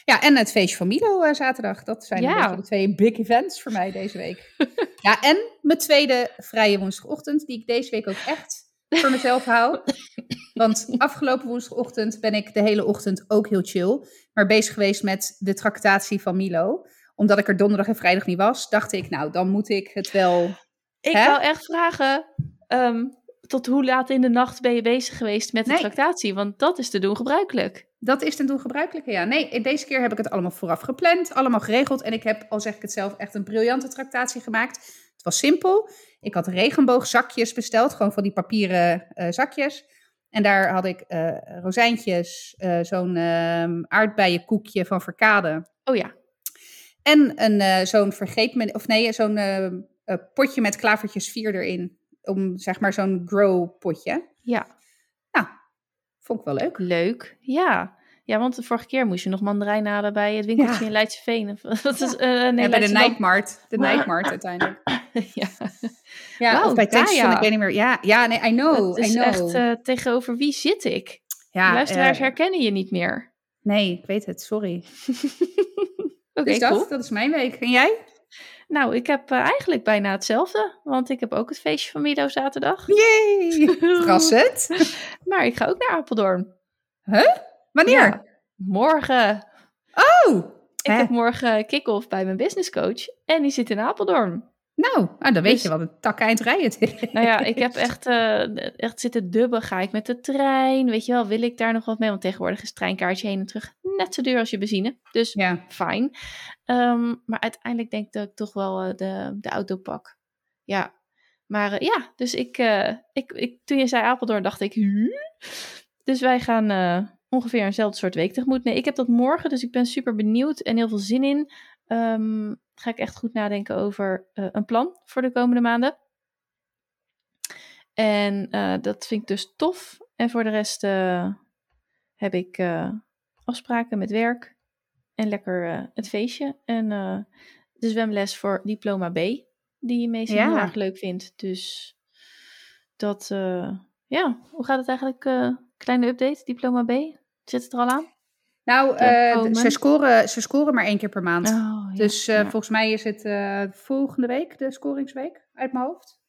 [SPEAKER 1] Ja, en het feestje van Milo zaterdag. Dat zijn
[SPEAKER 2] Ja.
[SPEAKER 1] de twee big events voor mij deze week. ja, en mijn tweede vrije woensdagochtend, die ik deze week ook echt voor mezelf hou. Want afgelopen woensdagochtend ben ik de hele ochtend ook heel chill, maar bezig geweest met de tractatie van Milo. Omdat ik er donderdag en vrijdag niet was, dacht ik, nou, dan moet ik het wel...
[SPEAKER 2] Ik
[SPEAKER 1] Hè?
[SPEAKER 2] wou echt vragen, ehm, tot hoe laat in de nacht ben je bezig geweest met de
[SPEAKER 1] Nee.
[SPEAKER 2] tractatie? Want dat is te doen gebruikelijk.
[SPEAKER 1] Dat is ten doen gebruikelijke, ja. Nee, deze keer heb ik het allemaal vooraf gepland, allemaal geregeld. En ik heb, al zeg ik het zelf, echt een briljante tractatie gemaakt. Het was simpel. Ik had regenboogzakjes besteld, gewoon van die papieren eh, zakjes. En daar had ik eh, rozijntjes, eh, zo'n ehm aardbeienkoekje van Verkade.
[SPEAKER 2] Oh ja,
[SPEAKER 1] En een, zo'n vergeet me, of nee, zo'n potje met klavertjes vier erin. Om zeg maar zo'n grow potje.
[SPEAKER 2] ja,
[SPEAKER 1] Nou, vond ik wel leuk.
[SPEAKER 2] leuk. Ja. Ja, want de vorige keer moest je nog mandarijn halen bij het winkeltje
[SPEAKER 1] Ja.
[SPEAKER 2] in Leidseveen. Dat is, eh nee,
[SPEAKER 1] ja, bij de. Nijkmarkt. De Nijkmarkt uiteindelijk.
[SPEAKER 2] ja.
[SPEAKER 1] Ja,
[SPEAKER 2] Wauw,
[SPEAKER 1] of bij Texel, ik weet niet meer. Ja, ja nee, I know,
[SPEAKER 2] Het is
[SPEAKER 1] I know.
[SPEAKER 2] echt eh, tegenover wie zit ik?
[SPEAKER 1] ja,
[SPEAKER 2] Luisteraars
[SPEAKER 1] eh,
[SPEAKER 2] herkennen je niet meer.
[SPEAKER 1] nee, ik weet het, sorry.
[SPEAKER 2] Oké,
[SPEAKER 1] dus dat,
[SPEAKER 2] cool.
[SPEAKER 1] dat is mijn week. En jij?
[SPEAKER 2] Nou, ik heb eigenlijk bijna hetzelfde. Want ik heb ook het feestje van Milo zaterdag.
[SPEAKER 1] Yay! Verrassend.
[SPEAKER 2] Maar ik ga ook naar Apeldoorn.
[SPEAKER 1] Wanneer?
[SPEAKER 2] Ja, morgen.
[SPEAKER 1] Oh!
[SPEAKER 2] Ik
[SPEAKER 1] Hè?
[SPEAKER 2] heb morgen kick-off bij mijn business coach. En die zit in Apeldoorn.
[SPEAKER 1] Nou, ah, dan weet
[SPEAKER 2] Dus-
[SPEAKER 1] je wat een tak eind rijden het is.
[SPEAKER 2] Nou ja, ik heb echt, eh, echt zitten dubben. Ga ik met de trein? Weet je wel, wil ik daar nog wat mee? Want tegenwoordig is het treinkaartje heen en terug net zo duur als je benzine. Dus
[SPEAKER 1] Ja,
[SPEAKER 2] fijn. Ehm, maar uiteindelijk denk ik dat ik toch wel eh, de, de auto pak. Ja. Maar eh, ja, dus ik, ik, ik, toen je zei Apeldoorn, dacht ik... "Huh?" Dus wij gaan ongeveer eenzelfde soort week tegemoet. Nee, ik heb dat morgen, dus ik ben super benieuwd en heel veel zin in. Ehm, ga ik echt goed nadenken over eh, een plan voor de komende maanden. En eh, dat vind ik dus tof. En voor de rest eh, heb ik afspraken met werk. En lekker het feestje. En de zwemles voor diploma B. Die Mason
[SPEAKER 1] Ja.
[SPEAKER 2] heel erg leuk vindt. Dus dat, ja. Hoe gaat het eigenlijk? kleine update, diploma B. Zit het er al aan?
[SPEAKER 1] nou, eh, ze, scoren, ze scoren maar één keer per maand.
[SPEAKER 2] Oh, ja,
[SPEAKER 1] dus eh,
[SPEAKER 2] ja.
[SPEAKER 1] volgens mij is het eh, volgende week de scoringsweek uit mijn hoofd.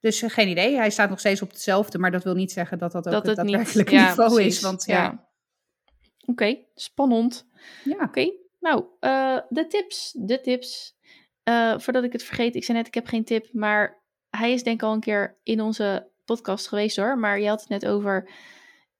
[SPEAKER 1] Dus geen idee. Hij staat nog steeds op hetzelfde, maar dat wil niet zeggen dat dat ook
[SPEAKER 2] dat
[SPEAKER 1] het daadwerkelijke
[SPEAKER 2] ja,
[SPEAKER 1] niveau
[SPEAKER 2] precies,
[SPEAKER 1] is. Want ja,
[SPEAKER 2] Oké, spannend.
[SPEAKER 1] ja.
[SPEAKER 2] Oké, nou, de tips. De tips. Voordat ik het vergeet, ik zei net, ik heb geen tip, maar hij is denk ik al een keer in onze podcast geweest hoor. Maar je had het net over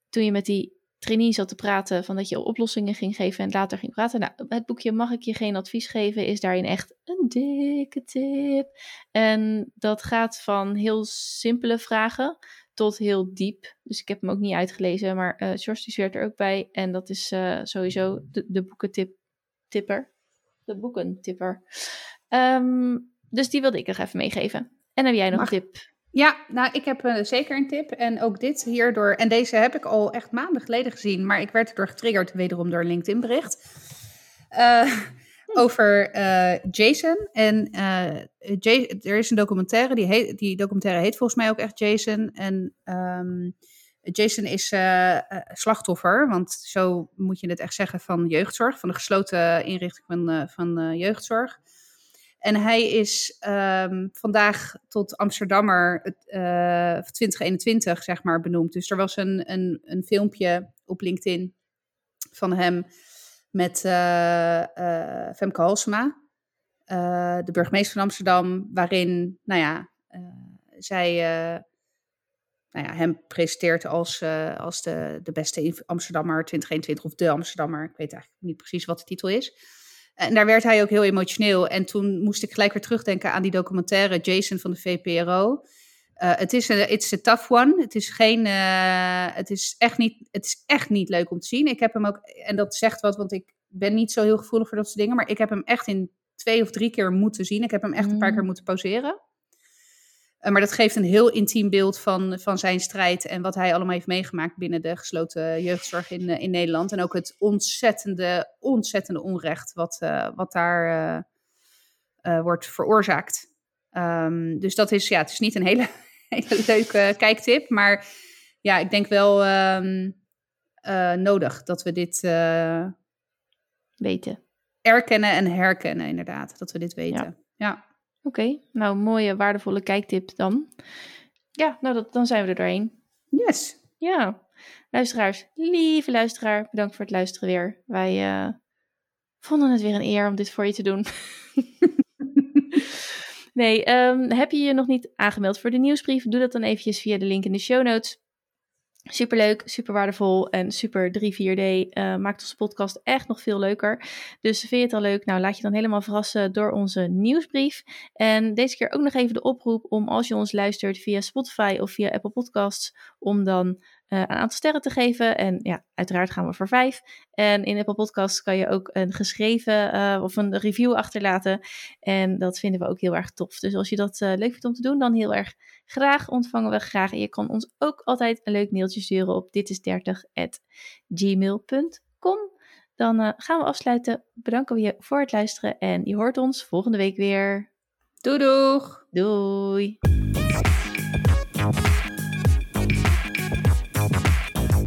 [SPEAKER 2] toen je met die trainee zat te praten, van dat je oplossingen ging geven en later ging praten. Nou, het boekje Mag ik je geen advies geven is daarin echt een dikke tip. En dat gaat van heel simpele vragen tot heel diep. Dus ik heb hem ook niet uitgelezen, maar eh George die zweert er ook bij. En dat is eh, sowieso de, de boekentip tipper. De boekentipper. Ehm, dus die wilde ik nog even meegeven. En heb jij nog
[SPEAKER 1] Mag-
[SPEAKER 2] een tip?
[SPEAKER 1] Ja, nou, ik heb eh, zeker een tip. En ook dit hierdoor. En deze heb ik al echt maanden geleden gezien. Maar ik werd erdoor getriggerd, wederom door een LinkedIn-bericht. Eh, over eh, Jason. En er is een documentaire. Die, heet, die documentaire heet volgens mij ook echt Jason. En ehm, Jason is slachtoffer. Want zo moet je het echt zeggen van jeugdzorg. Van de gesloten inrichting van, van jeugdzorg. En hij is ehm, vandaag tot Amsterdammer eh, 2021, zeg maar, benoemd. Dus er was een, een, een filmpje op LinkedIn van hem met eh, eh, Femke Halsema, eh, de burgemeester van Amsterdam, waarin, nou ja, eh, zij eh, nou ja, hem presenteert als, eh, als de, de beste Amsterdammer 2021 of de Amsterdammer. Ik weet eigenlijk niet precies wat de titel is. En daar werd hij ook heel emotioneel. En toen moest ik gelijk weer terugdenken aan die documentaire Jason van de VPRO. Eh, het is een it's a tough one. Het is geen, eh, het is echt niet, het is echt niet leuk om te zien. Ik heb hem ook, en dat zegt wat, want ik ben niet zo heel gevoelig voor dat soort dingen. Maar ik heb hem echt in twee of drie keer moeten zien. Ik heb hem echt een paar
[SPEAKER 2] Mm.
[SPEAKER 1] keer moeten pauzeren. Eh, maar dat geeft een heel intiem beeld van, van zijn strijd en wat hij allemaal heeft meegemaakt binnen de gesloten jeugdzorg in, eh, in Nederland. En ook het ontzettende, ontzettende onrecht wat, eh, wat daar wordt veroorzaakt. Ehm, dus dat is, ja, het is niet een hele, hele leuke kijktip, maar ja, ik denk wel ehm, eh, nodig dat we dit
[SPEAKER 2] Weten.
[SPEAKER 1] erkennen en herkennen, inderdaad. Dat we dit weten. Ja.
[SPEAKER 2] Oké, nou mooie waardevolle kijktip dan. Ja, nou dat, dan zijn we er doorheen.
[SPEAKER 1] Yes.
[SPEAKER 2] Ja, luisteraars, lieve luisteraar, bedankt voor het luisteren weer. Wij eh, vonden het weer een eer om dit voor je te doen. nee, ehm, heb je je nog niet aangemeld voor de nieuwsbrief? Doe dat dan eventjes via de link in de show notes. Superleuk, super waardevol en super 3-4D. eh, maakt onze podcast echt nog veel leuker. Dus vind je het al leuk? Nou, laat je dan helemaal verrassen door onze nieuwsbrief. En deze keer ook nog even de oproep om als je ons luistert via Spotify of via Apple Podcasts, om dan eh, een aantal sterren te geven. En ja, uiteraard gaan we voor vijf. En in Apple Podcasts kan je ook een geschreven eh, of een review achterlaten. En dat vinden we ook heel erg tof. Dus als je dat leuk vindt om te doen, dan heel erg graag ontvangen we graag. En je kan ons ook altijd een leuk mailtje sturen op ditis30@gmail.com. Dan eh, gaan we afsluiten. Bedanken we je voor het luisteren en je hoort ons volgende week weer.
[SPEAKER 1] Doei doeg!
[SPEAKER 2] Doei!